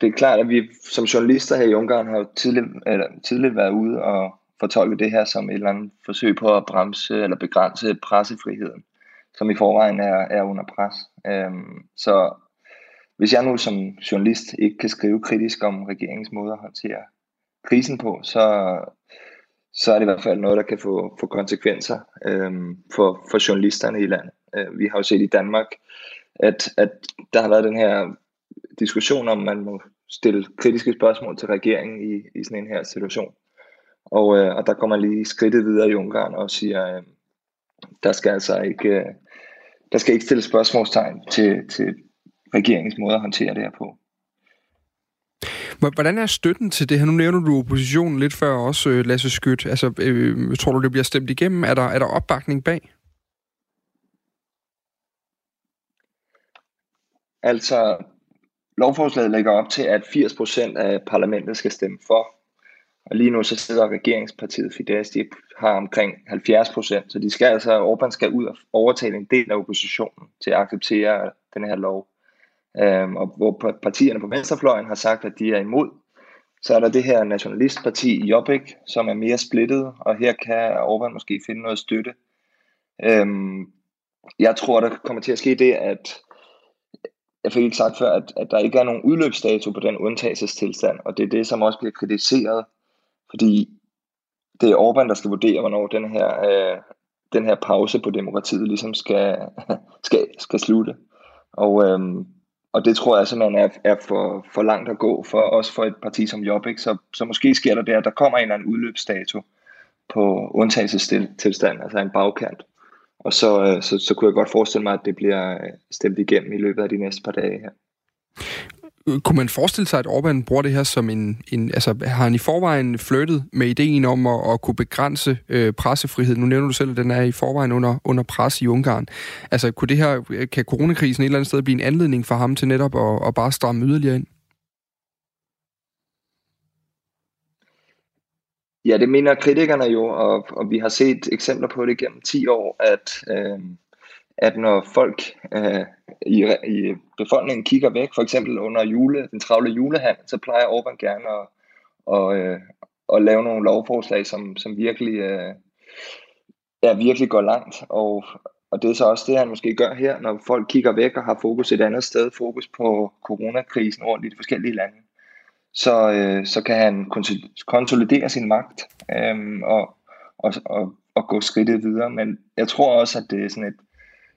det er klart, at vi som journalister her i Ungarn har jo tidligt, eller tidligt været ude og fortolke det her som et eller andet forsøg på at bremse eller begrænse pressefriheden, som i forvejen er, er under pres. Øhm, så hvis jeg nu som journalist ikke kan skrive kritisk om regeringens måde at håndtere krisen på, så, så er det i hvert fald noget, der kan få, få konsekvenser øhm, for, for journalisterne i landet. Øh, vi har jo set i Danmark, at, at der har været den her diskussion om, man må stille kritiske spørgsmål til regeringen i, i sådan en her situation. Og, øh, og der kommer lige skridtet videre i Ungarn og siger, øh, der skal altså ikke, øh, der skal ikke stille spørgsmålstegn til, til regeringens måde at håndtere det her på. Hvordan er støtten til det her? Nu nævner du oppositionen lidt før også, øh, Lasse Skyt. Altså, øh, tror du, det bliver stemt igennem? Er der, er der opbakning bag? Altså, lovforslaget lægger op til, at 80% af parlamentet skal stemme for. Og lige nu så sidder regeringspartiet Fidesz, de har omkring 70%, så de skal altså, Orbán skal ud og overtale en del af oppositionen til at acceptere den her lov. Øhm, og hvor partierne på venstrefløjen har sagt, at de er imod, så er der det her nationalistparti Jobbik, som er mere splittet, og her kan Orbán måske finde noget støtte. Øhm, jeg tror, der kommer til at ske det, at jeg fik ikke sagt før, at, at der ikke er nogen udløbsdato på den undtagelsestilstand, og det er det, som også bliver kritiseret, fordi det er Orbán, der skal vurdere, hvornår den her, øh, den her pause på demokratiet ligesom skal, skal, skal slutte. Og, øhm, og det tror jeg simpelthen er, er for, for langt at gå, for også for et parti som Jobbik. Så, så måske sker der det, at der kommer en eller anden udløbsdato på undtagelsestilstand, altså en bagkant. Og så, øh, så, så kunne jeg godt forestille mig, at det bliver øh, stemt igennem i løbet af de næste par dage her. Øh, kunne man forestille sig, at Orbán bruger det her som en... en altså, har han i forvejen flyttet med ideen om at, at kunne begrænse øh, pressefrihed? Nu nævner du selv, at den er i forvejen under, under pres i Ungarn. Altså, kunne det her, kan coronakrisen et eller andet sted blive en anledning for ham til netop at, at bare stramme yderligere ind? Ja, det mener kritikerne jo, og, og vi har set eksempler på det gennem 10 år, at, øh, at når folk øh, i, i befolkningen kigger væk, for eksempel under jule, den travle julehandel, så plejer Orbán gerne at, og, øh, at lave nogle lovforslag, som, som virkelig, øh, ja, virkelig går langt. Og, og det er så også det, han måske gør her, når folk kigger væk og har fokus et andet sted, fokus på coronakrisen rundt i de forskellige lande så, øh, så kan han konsolidere sin magt øh, og, og, og, og gå skridtet videre. Men jeg tror også, at det er sådan et,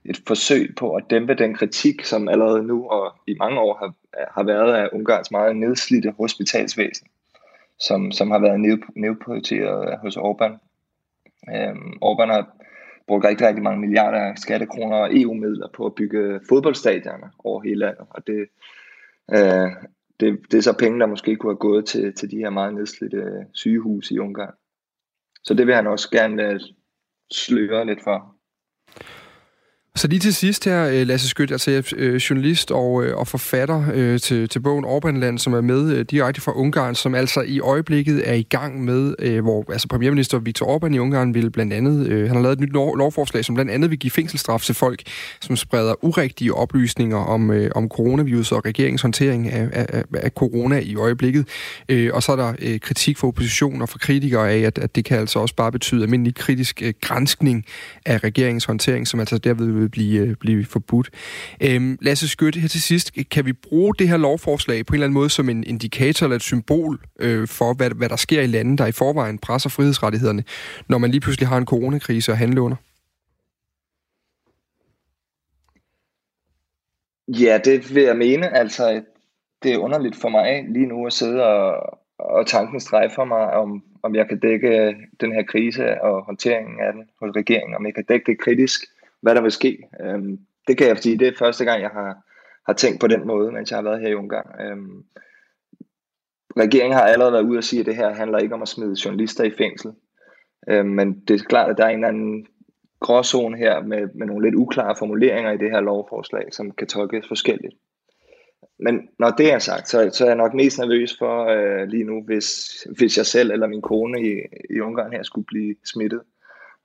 et forsøg på at dæmpe den kritik, som allerede nu og i mange år har, har været af Ungarns meget nedslidte hospitalsvæsen, som, som har været nedprioriteret hos Orbán. Øhm, Orbán har brugt rigtig, rigtig mange milliarder skattekroner og EU-midler på at bygge fodboldstadioner over hele landet, og det, øh, det, det er så penge, der måske kunne have gået til, til de her meget nedslidte øh, sygehuse i Ungarn. Så det vil han også gerne sløre lidt for. Så lige til sidst her, øh, Lasse Skødt, altså jeg øh, journalist og, øh, og forfatter til, til bogen Orbanland, som er med direkte fra Ungarn, som altså i øjeblikket er i gang med, hvor altså premierminister Viktor Orbán i Ungarn vil blandt andet, han har lavet et nyt lovforslag, som blandt andet vil give fængselsstraf til folk, som spreder urigtige oplysninger om, om coronavirus og regeringens håndtering af, af, af corona i øjeblikket. Og så er der kritik fra opposition og fra kritikere af, at, at det kan altså også bare betyde almindelig kritisk granskning af regeringens håndtering, som altså derved vil vil blive, øh, blive forbudt. Øhm, Lasse Skytte, her til sidst, kan vi bruge det her lovforslag på en eller anden måde som en indikator eller et symbol øh, for, hvad, hvad der sker i lande, der i forvejen presser frihedsrettighederne, når man lige pludselig har en coronakrise og handle under? Ja, det vil jeg mene. Altså, det er underligt for mig lige nu at sidde og, og tanken strejfer mig, om, om jeg kan dække den her krise og håndteringen af den hos regeringen, om jeg kan dække det kritisk hvad der vil ske. Øhm, det kan jeg sige, det er første gang, jeg har, har tænkt på den måde, mens jeg har været her i Ungarn. Øhm, regeringen har allerede været ude og sige, at det her handler ikke om at smide journalister i fængsel. Øhm, men det er klart, at der er en eller anden gråzone her med, med nogle lidt uklare formuleringer i det her lovforslag, som kan tolkes forskelligt. Men når det er sagt, så, så er jeg nok mest nervøs for øh, lige nu, hvis, hvis jeg selv eller min kone i, i Ungarn her skulle blive smittet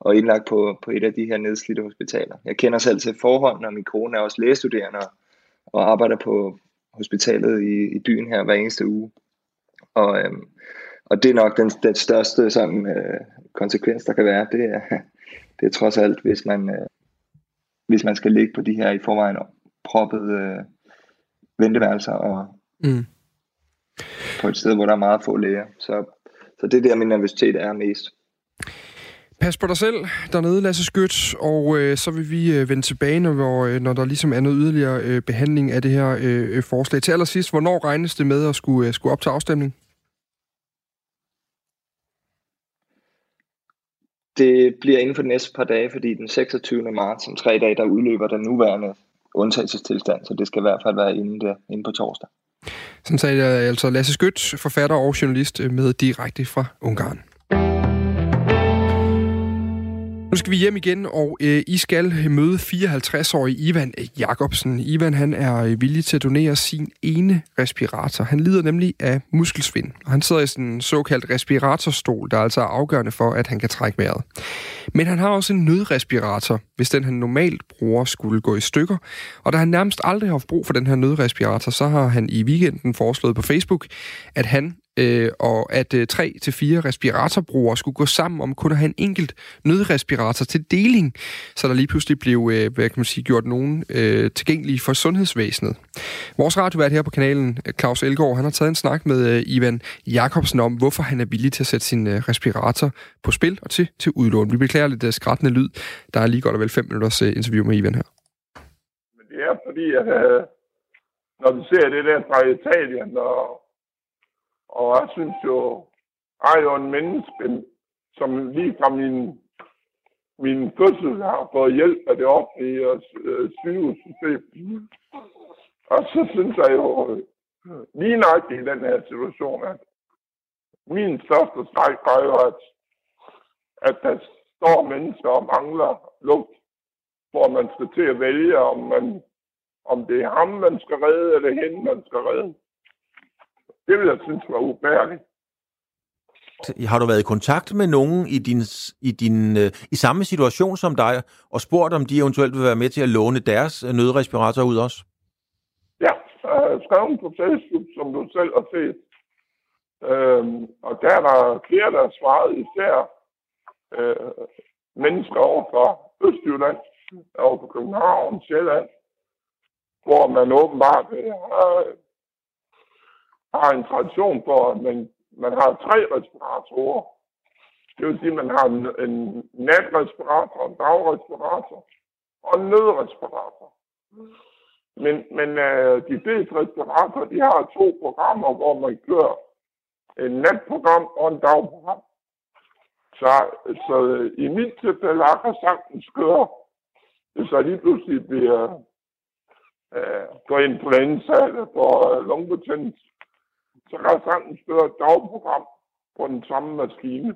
og indlagt på, på et af de her nedslidte hospitaler. Jeg kender selv til forholdene, og min kone er også lægestuderende og arbejder på hospitalet i, i byen her hver eneste uge. Og, øhm, og det er nok den, den største sådan, øh, konsekvens, der kan være. Det er, det er trods alt, hvis man, øh, hvis man skal ligge på de her i forvejen proppede øh, venteværelser og mm. på et sted, hvor der er meget få læger. Så, så det er der, min nervøsitet er mest. Pas på dig selv dernede, Lasse Skødt, og øh, så vil vi øh, vende tilbage, når, øh, når der ligesom er noget yderligere øh, behandling af det her øh, øh, forslag. Til allersidst, hvornår regnes det med at skulle, øh, skulle op til afstemning? Det bliver inden for de næste par dage, fordi den 26. marts, om tre dage, der udløber den nuværende undtagelsestilstand, så det skal i hvert fald være inden, det, inden på torsdag. Sådan sagde jeg altså Lasse Skødt, forfatter og journalist med direkte fra Ungarn. Nu skal vi hjem igen, og øh, I skal møde 54-årige Ivan øh, Jakobsen. Ivan han er øh, villig til at donere sin ene respirator. Han lider nemlig af muskelsvind, og han sidder i sådan en såkaldt respiratorstol, der altså er afgørende for, at han kan trække vejret. Men han har også en nødrespirator, hvis den han normalt bruger skulle gå i stykker. Og da han nærmest aldrig har haft brug for den her nødrespirator, så har han i weekenden foreslået på Facebook, at han øh, og at øh, tre til fire respiratorbrugere skulle gå sammen om kun at have en enkelt nødrespirator til deling, så der lige pludselig blev øh, hvad kan man sige, gjort nogen øh, tilgængelige for sundhedsvæsenet. Vores radiovært her på kanalen, øh, Claus Elgaard, han har taget en snak med øh, Ivan Jakobsen om, hvorfor han er villig til at sætte sin øh, respirator på spil og til, til udlån. Vi beklager lidt øh, skrættende lyd. Der er lige godt og vel fem minutters øh, interview med Ivan her. Men det er fordi, at øh, når du ser det der fra Italien og og jeg synes jo, jeg er jo en menneske, som lige fra min, min fødsel har fået hjælp af det offentlige og øh, sygehussystem. Og så synes jeg jo øh, lige nok i den her situation, at min største stræk er jo, at, at der står mennesker og mangler luft, hvor man skal til at vælge, om, man, om det er ham, man skal redde, eller hende, man skal redde. Det vil jeg synes var ubærligt. Har du været i kontakt med nogen i din, i din øh, i samme situation som dig, og spurgt, om de eventuelt vil være med til at låne deres øh, nødrespirator ud også? Ja, jeg har skrevet på Facebook, som du selv har set. Øhm, og der er der flere, der svaret, især øh, mennesker over fra Østjylland, over på København, Sjælland, hvor man åbenbart har har en tradition for, at man, man har tre respiratorer. Det vil sige, at man har en, en natrespirator, en dagrespirator og en nødrespirator. Men, men øh, de fleste respiratorer, de har to programmer, hvor man kører en natprogram og en dagprogram. Så, så øh, i mit tilfælde har jeg sagtens køre, hvis jeg lige pludselig bliver øh, går ind på influenza eller på øh, lungbetændelse, så kan jeg sagtens føre et dagprogram på den samme maskine.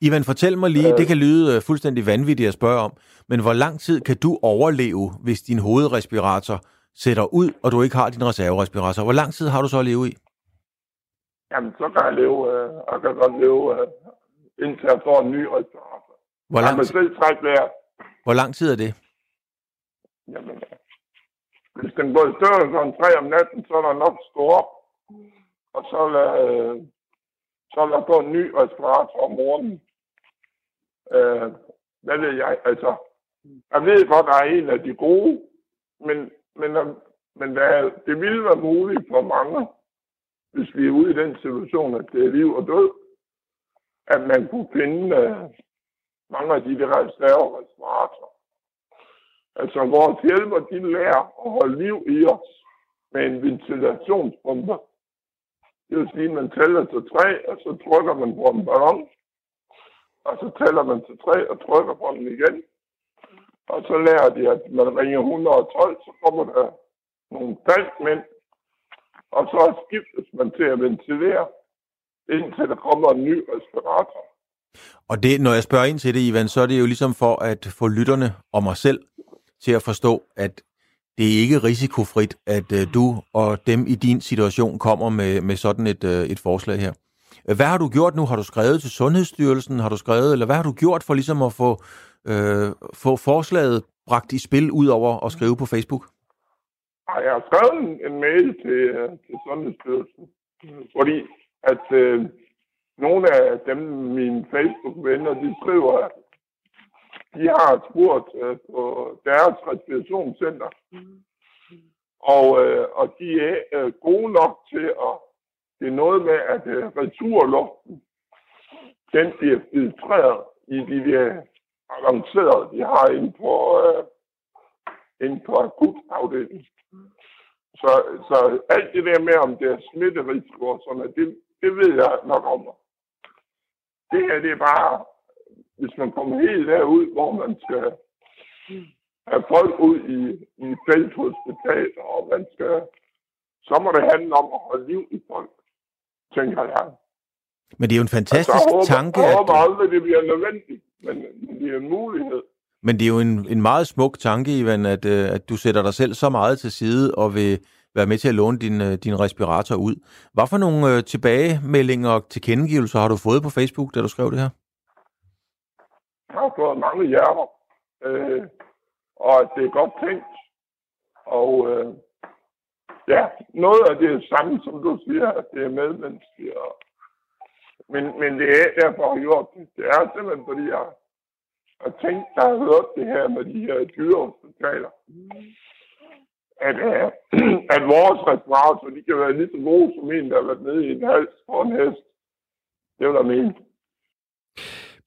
Ivan, fortæl mig lige, øh, det kan lyde øh, fuldstændig vanvittigt at spørge om, men hvor lang tid kan du overleve, hvis din hovedrespirator sætter ud, og du ikke har din reserverespirator? Hvor lang tid har du så at leve i? Jamen, så kan jeg leve, øh, jeg kan godt leve, øh, indtil jeg får en ny respirator. Hvor lang, vejr. Hvor lang tid er det? Jamen, hvis den går i stykker sådan tre om natten, så er der nok stå op og så lad, øh, så lad gå en ny respirator om morgenen. Øh, hvad ved jeg? Altså, jeg ved godt, der er en af de gode, men, men, men hvad, det ville være muligt for mange, hvis vi er ude i den situation, at det er liv og død, at man kunne finde øh, mange af de der reserverespiratorer. Altså, vores hjælper, de lærer at holde liv i os med en ventilationspumpe. Det vil sige, at man tæller til tre, og så trykker man på en ballon. Og så tæller man til tre og trykker på den igen. Og så lærer de, at man ringer 112, så kommer der nogle falskmænd. Og så skiftes man til at ventilere, indtil der kommer en ny respirator. Og det, når jeg spørger ind til det, Ivan, så er det jo ligesom for at få lytterne og mig selv til at forstå, at det er ikke risikofrit, at øh, du og dem i din situation kommer med, med sådan et, øh, et forslag her. Hvad har du gjort nu? Har du skrevet til Sundhedsstyrelsen? Har du skrevet, eller hvad har du gjort for ligesom at få, øh, få forslaget bragt i spil ud over at skrive på Facebook? Jeg har skrevet en, en mail til, øh, til Sundhedsstyrelsen, fordi at øh, nogle af dem, mine Facebook-venner, de skriver, at de har spurgt øh, på deres respirationscenter, og, øh, og de er øh, gode nok til at... Det er noget med, at øh, returluften, den bliver filtreret i de der avancerede, de har inde på, øh, inde på akutafdelingen. Så, så alt det der med, om det er smitterisiko og sådan noget, det, det ved jeg nok om. Det her, det er bare, hvis man kommer helt derud, hvor man skal have folk ud i, i felthospital, og man skal, så må det handle om at holde liv i folk, tænker jeg. Men det er jo en fantastisk altså, jeg håber, tanke. Jeg at- håber aldrig, det bliver nødvendigt, men, men det er en mulighed. Men det er jo en, en meget smuk tanke, Ivan, at, øh, at du sætter dig selv så meget til side og vil være med til at låne din, øh, din respirator ud. Hvad for nogle øh, tilbagemeldinger og tilkendegivelser har du fået på Facebook, da du skrev det her? Har fået mange hjerter, øh, og at det er godt tænkt. Og øh, ja, noget af det er samme, som du siger, at det er medmenneskeligt. Og, men, men det er derfor, jeg har gjort det. Det er simpelthen, fordi jeg har tænkt, der har hørt det her med de her dyrehospitaler. At, øh, at vores respirator, de kan være lige så gode som en, der har været nede i en hals på en hest. Det vil jeg mene.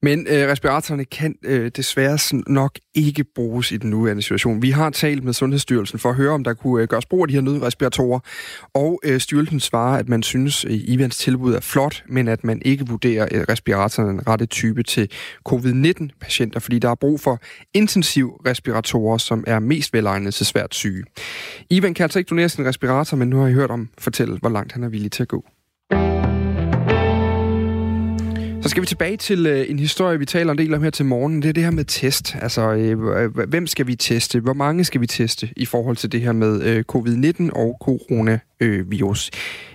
Men øh, respiratorerne kan øh, desværre nok ikke bruges i den nuværende situation. Vi har talt med Sundhedsstyrelsen for at høre, om der kunne øh, gøres brug af de her nødrespiratorer, og øh, styrelsen svarer, at man synes, at Ivans tilbud er flot, men at man ikke vurderer øh, respiratorerne den rette type til covid-19-patienter, fordi der er brug for intensiv respiratorer, som er mest velegnet til svært syge. Ivan kan altså ikke donere sin respirator, men nu har I hørt om fortælle, hvor langt han er villig til at gå. Så skal vi tilbage til øh, en historie, vi taler en del om her til morgen. Det er det her med test. Altså, øh, øh hvem skal vi teste? Hvor mange skal vi teste i forhold til det her med øh, covid-19 og coronavirus?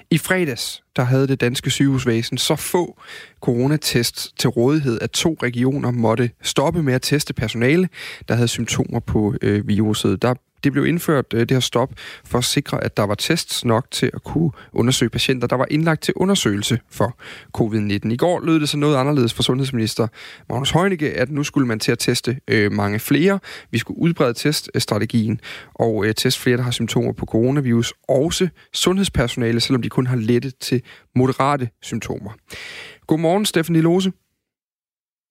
I fredags, der havde det danske sygehusvæsen så få coronatest til rådighed, at to regioner måtte stoppe med at teste personale, der havde symptomer på øh, viruset. Der det blev indført, øh, det her stop, for at sikre, at der var tests nok til at kunne undersøge patienter, der var indlagt til undersøgelse for covid-19. I går lød det så noget anderledes fra sundhedsminister Magnus Heunicke, at nu skulle man til at teste øh, mange flere. Vi skulle udbrede teststrategien og øh, teste flere, der har symptomer på coronavirus. Også sundhedspersonale, selvom de kun har lette til moderate symptomer. Godmorgen, Stephanie Lose.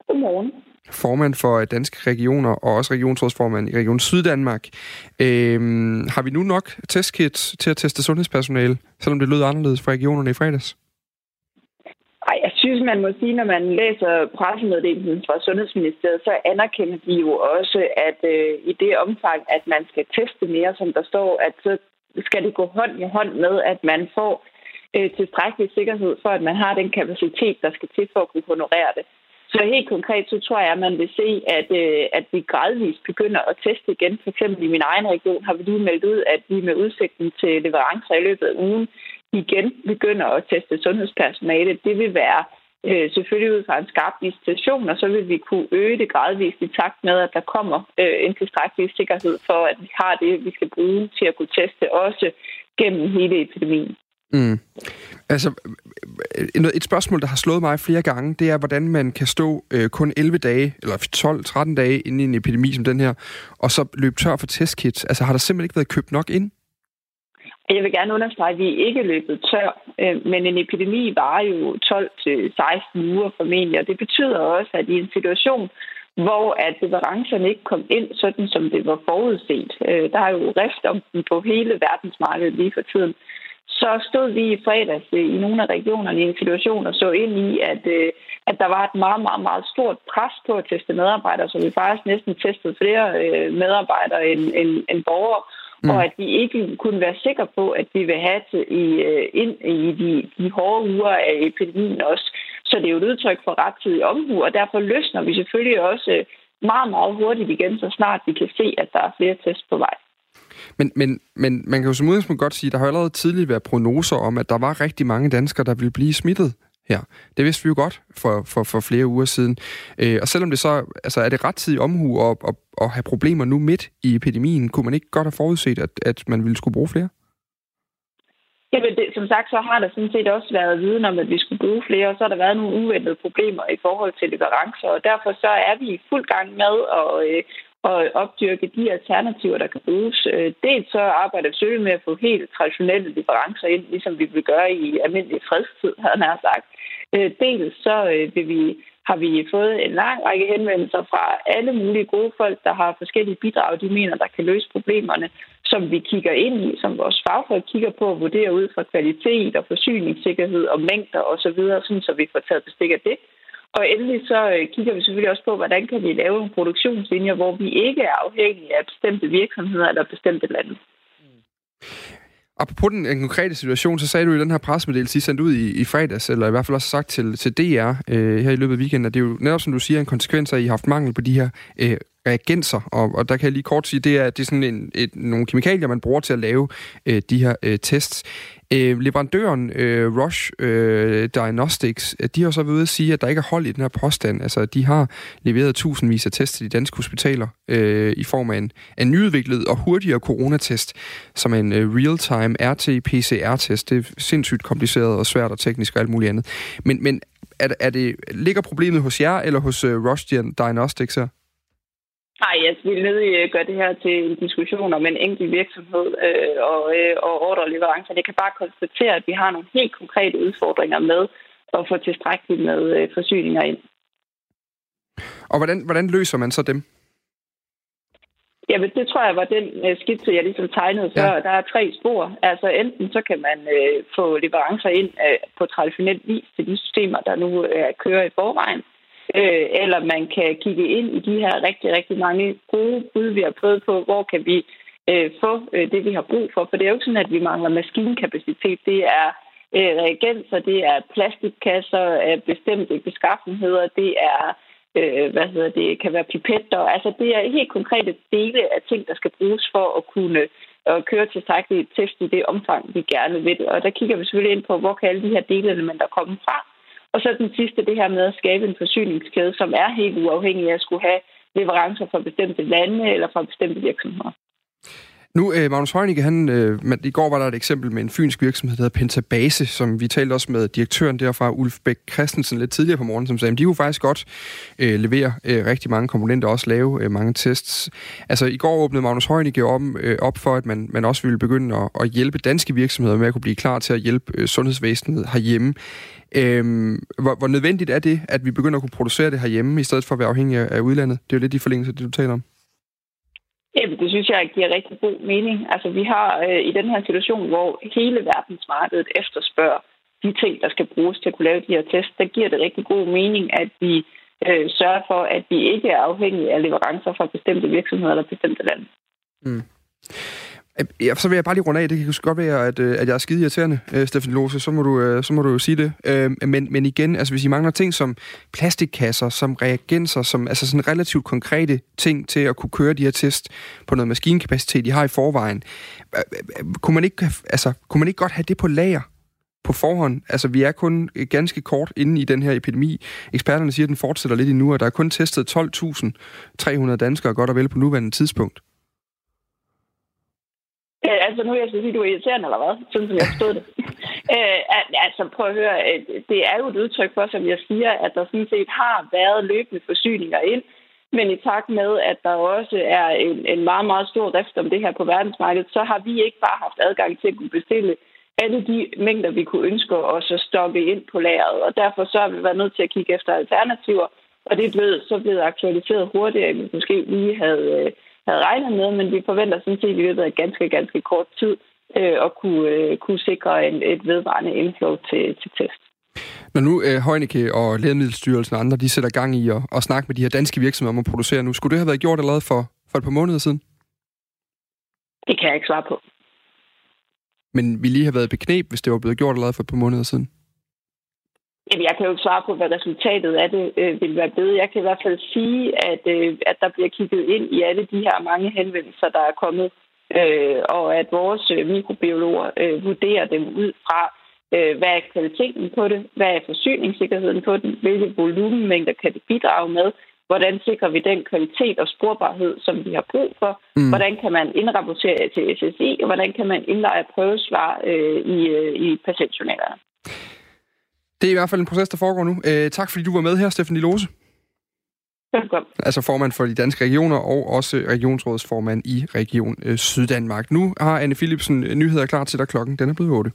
Godmorgen formand for øh, Danske Regioner og også regionsrådsformand i Region Syddanmark. Øhm, har vi nu nok testkits til at teste sundhedspersonale, selvom det lød anderledes fra regionerne i fredags? Ej, jeg synes, man må sige, når man læser pressemeddelelsen fra Sundhedsministeriet, så anerkender de jo også, at øh, i det omfang, at man skal teste mere, som der står, at så skal det gå hånd i hånd med, at man får øh, tilstrækkelig sikkerhed for, at man har den kapacitet, der skal til for at kunne honorere det. Så helt konkret, så tror jeg, at man vil se, at, øh, at vi gradvist begynder at teste igen. For eksempel i min egen region har vi lige meldt ud, at vi med udsigten til leverancer i løbet af ugen igen begynder at teste sundhedspersonale. Det vil være øh, selvfølgelig ud fra en skarp visitation, og så vil vi kunne øge det gradvist i takt med, at der kommer øh, en tilstrækkelig sikkerhed for, at vi har det, vi skal bruge til at kunne teste også gennem hele epidemien. Mm. Altså, øh, øh, et spørgsmål, der har slået mig flere gange, det er, hvordan man kan stå øh, kun 11 dage, eller 12-13 dage inde i en epidemi som den her, og så løbe tør for testkits. Altså, har der simpelthen ikke været købt nok ind? Jeg vil gerne understrege, at vi ikke er løbet tør, øh, men en epidemi varer jo 12-16 uger formentlig, og det betyder også, at i en situation, hvor at leverancerne ikke kom ind, sådan som det var forudset, der er jo rift om den på hele verdensmarkedet lige for tiden, så stod vi i fredags i nogle af regionerne i en situation og så ind i, at, at der var et meget, meget, meget stort pres på at teste medarbejdere, så vi faktisk næsten testede flere medarbejdere end, end, end borgere, mm. og at vi ikke kunne være sikre på, at vi vil have til i, ind i de, de hårde uger af epidemien også. Så det er jo et udtryk for rettidig omhu, og derfor løsner vi selvfølgelig også meget, meget hurtigt igen, så snart vi kan se, at der er flere tests på vej. Men, men, men man kan jo som udgangspunkt godt sige, at der har allerede tidligere været prognoser om, at der var rigtig mange danskere, der ville blive smittet her. Det vidste vi jo godt for, for, for flere uger siden. Øh, og selvom det så altså er det rettidig omhu at, at, at have problemer nu midt i epidemien, kunne man ikke godt have forudset, at, at man ville skulle bruge flere? Jamen, det, som sagt, så har der sådan set også været viden om, at vi skulle bruge flere, og så har der været nogle uventede problemer i forhold til leverancer, og derfor så er vi i fuld gang med at, øh, at opdyrke de alternativer, der kan bruges. Øh, dels så arbejder vi selvfølgelig med at få helt traditionelle leverancer ind, ligesom vi vil gøre i almindelig fredstid, havde han sagt. Øh, dels så øh, vil vi har vi fået en lang række henvendelser fra alle mulige gode folk, der har forskellige bidrag, de mener, der kan løse problemerne, som vi kigger ind i, som vores fagfolk kigger på og vurderer ud fra kvalitet og forsyningssikkerhed og mængder osv., sådan, så vi får taget bestik af det. Og endelig så øh, kigger vi selvfølgelig også på, hvordan kan vi lave en produktionslinje, hvor vi ikke er afhængige af bestemte virksomheder eller bestemte lande. Mm. Apropos den, den konkrete situation, så sagde du i den her pressemeddelelse, I sendte ud i, i fredags, eller i hvert fald også sagt til, til DR øh, her i løbet af weekenden, at det er jo netop, som du siger, en konsekvens af, at I har haft mangel på de her øh, reagenser, og, og der kan jeg lige kort sige, det er, det er sådan en, et, nogle kemikalier, man bruger til at lave øh, de her øh, tests. Øh, leverandøren øh, Roche øh, Diagnostics, øh, de har så ved at sige, at der ikke er hold i den her påstand. Altså, de har leveret tusindvis af tests til de danske hospitaler øh, i form af en, en nyudviklet og hurtigere coronatest, som er en øh, real-time RT-PCR-test. Det er sindssygt kompliceret og svært og teknisk og alt muligt andet. Men, men er, er det, ligger problemet hos jer eller hos øh, Roche Diagnostics her? Nej, jeg vil nødig gøre det her til en diskussion om en enkelt virksomhed øh, og, øh, og ordreleverancer. Jeg kan bare konstatere, at vi har nogle helt konkrete udfordringer med at få tilstrækkeligt med øh, forsyninger ind. Og hvordan, hvordan løser man så dem? Jamen, det tror jeg var den øh, skitse, jeg ligesom tegnede før. Ja. Der er tre spor. Altså, enten så kan man øh, få leverancer ind øh, på traditionel vis til de systemer, der nu øh, kører i forvejen øh, Øh, eller man kan kigge ind i de her rigtig, rigtig mange gode bud, vi har prøvet på, hvor kan vi øh, få øh, det, vi har brug for. For det er jo ikke sådan, at vi mangler maskinkapacitet. Det er øh, reagenser, det er plastikkasser af bestemte beskaffenheder, det er øh, hvad hedder det, kan være pipetter. Altså det er helt konkrete dele af ting, der skal bruges for at kunne at køre tilstrækkeligt test i det omfang, vi gerne vil. Og der kigger vi selvfølgelig ind på, hvor kan alle de her delelementer komme fra. Og så den sidste, det her med at skabe en forsyningskæde, som er helt uafhængig af at skulle have leverancer fra bestemte lande eller fra bestemte virksomheder. Nu, øh, Magnus Heunicke, han, øh, i går var der et eksempel med en fynsk virksomhed, der hedder Pentabase, som vi talte også med direktøren derfra, Ulf Bæk Christensen, lidt tidligere på morgen, som sagde, at de kunne faktisk godt øh, levere øh, rigtig mange komponenter og også lave øh, mange tests. Altså, i går åbnede Magnus Heunicke om, øh, op for, at man, man også ville begynde at, at hjælpe danske virksomheder med at kunne blive klar til at hjælpe øh, sundhedsvæsenet herhjemme. Øhm, hvor, hvor nødvendigt er det, at vi begynder at kunne producere det herhjemme, i stedet for at være afhængige af udlandet? Det er jo lidt i forlængelse af det, du taler om. Jamen, det synes jeg giver rigtig god mening. Altså, vi har øh, i den her situation, hvor hele verdensmarkedet efterspørger de ting, der skal bruges til at kunne lave de her tests, der giver det rigtig god mening, at vi øh, sørger for, at vi ikke er afhængige af leverancer fra bestemte virksomheder eller bestemte lande. Mm. Øh, ja, så vil jeg bare lige runde af. Det kan godt være, at, øh, at jeg er skide irriterende, Stefan Steffen Lose. Så må du, så må du jo sige det. Men, men igen, altså hvis I mangler ting som plastikkasser, som reagenser, som altså sådan relativt konkrete ting til at kunne køre de her test på noget maskinkapacitet, I har i forvejen, kunne man ikke, altså, kunne man ikke godt have det på lager? på forhånd. Altså, vi er kun ganske kort inde i den her epidemi. Eksperterne siger, at den fortsætter lidt endnu, og der er kun testet 12.300 danskere godt og vel på nuværende tidspunkt. Øh, altså, nu er jeg så sige, du er irriterende, eller hvad? Sådan som jeg forstod det. øh, altså, prøv at høre. Øh, det er jo et udtryk for, som jeg siger, at der sådan set har været løbende forsyninger ind. Men i takt med, at der også er en, en meget, meget stor drift om det her på verdensmarkedet, så har vi ikke bare haft adgang til at kunne bestille alle de mængder, vi kunne ønske os at stoppe ind på lageret. Og derfor så har vi været nødt til at kigge efter alternativer. Og det blevet, så blevet aktualiseret hurtigere, end vi måske lige havde, øh, havde regnet med, men vi forventer sådan set i løbet af ganske, ganske kort tid øh, at kunne, øh, kunne sikre en, et vedvarende inflow til, til test. Når nu øh, Heunicke og Lægemiddelstyrelsen og andre, de sætter gang i at, at snakke med de her danske virksomheder om at producere nu, skulle det have været gjort allerede for, for et par måneder siden? Det kan jeg ikke svare på. Men vi lige have været beknep, hvis det var blevet gjort allerede for et par måneder siden? Jamen, jeg kan jo ikke svare på, hvad resultatet af det øh, vil være blevet. Jeg kan i hvert fald sige, at, øh, at der bliver kigget ind i alle de her mange henvendelser, der er kommet, øh, og at vores øh, mikrobiologer øh, vurderer dem ud fra, øh, hvad er kvaliteten på det, hvad er forsyningssikkerheden på den, hvilke volumenmængder kan det bidrage med, hvordan sikrer vi den kvalitet og sporbarhed, som vi har brug for, mm. hvordan kan man indrapportere til SSI, og hvordan kan man indleje prøvesvar øh, i, øh, i patientjournalerne. Det er i hvert fald en proces, der foregår nu. Øh, tak fordi du var med her, Stefanie Lose. Velkommen. Altså formand for de danske regioner og også regionsrådsformand i Region øh, Syddanmark. Nu har Anne Philipsen nyheder klar til dig klokken. Den er blevet 8.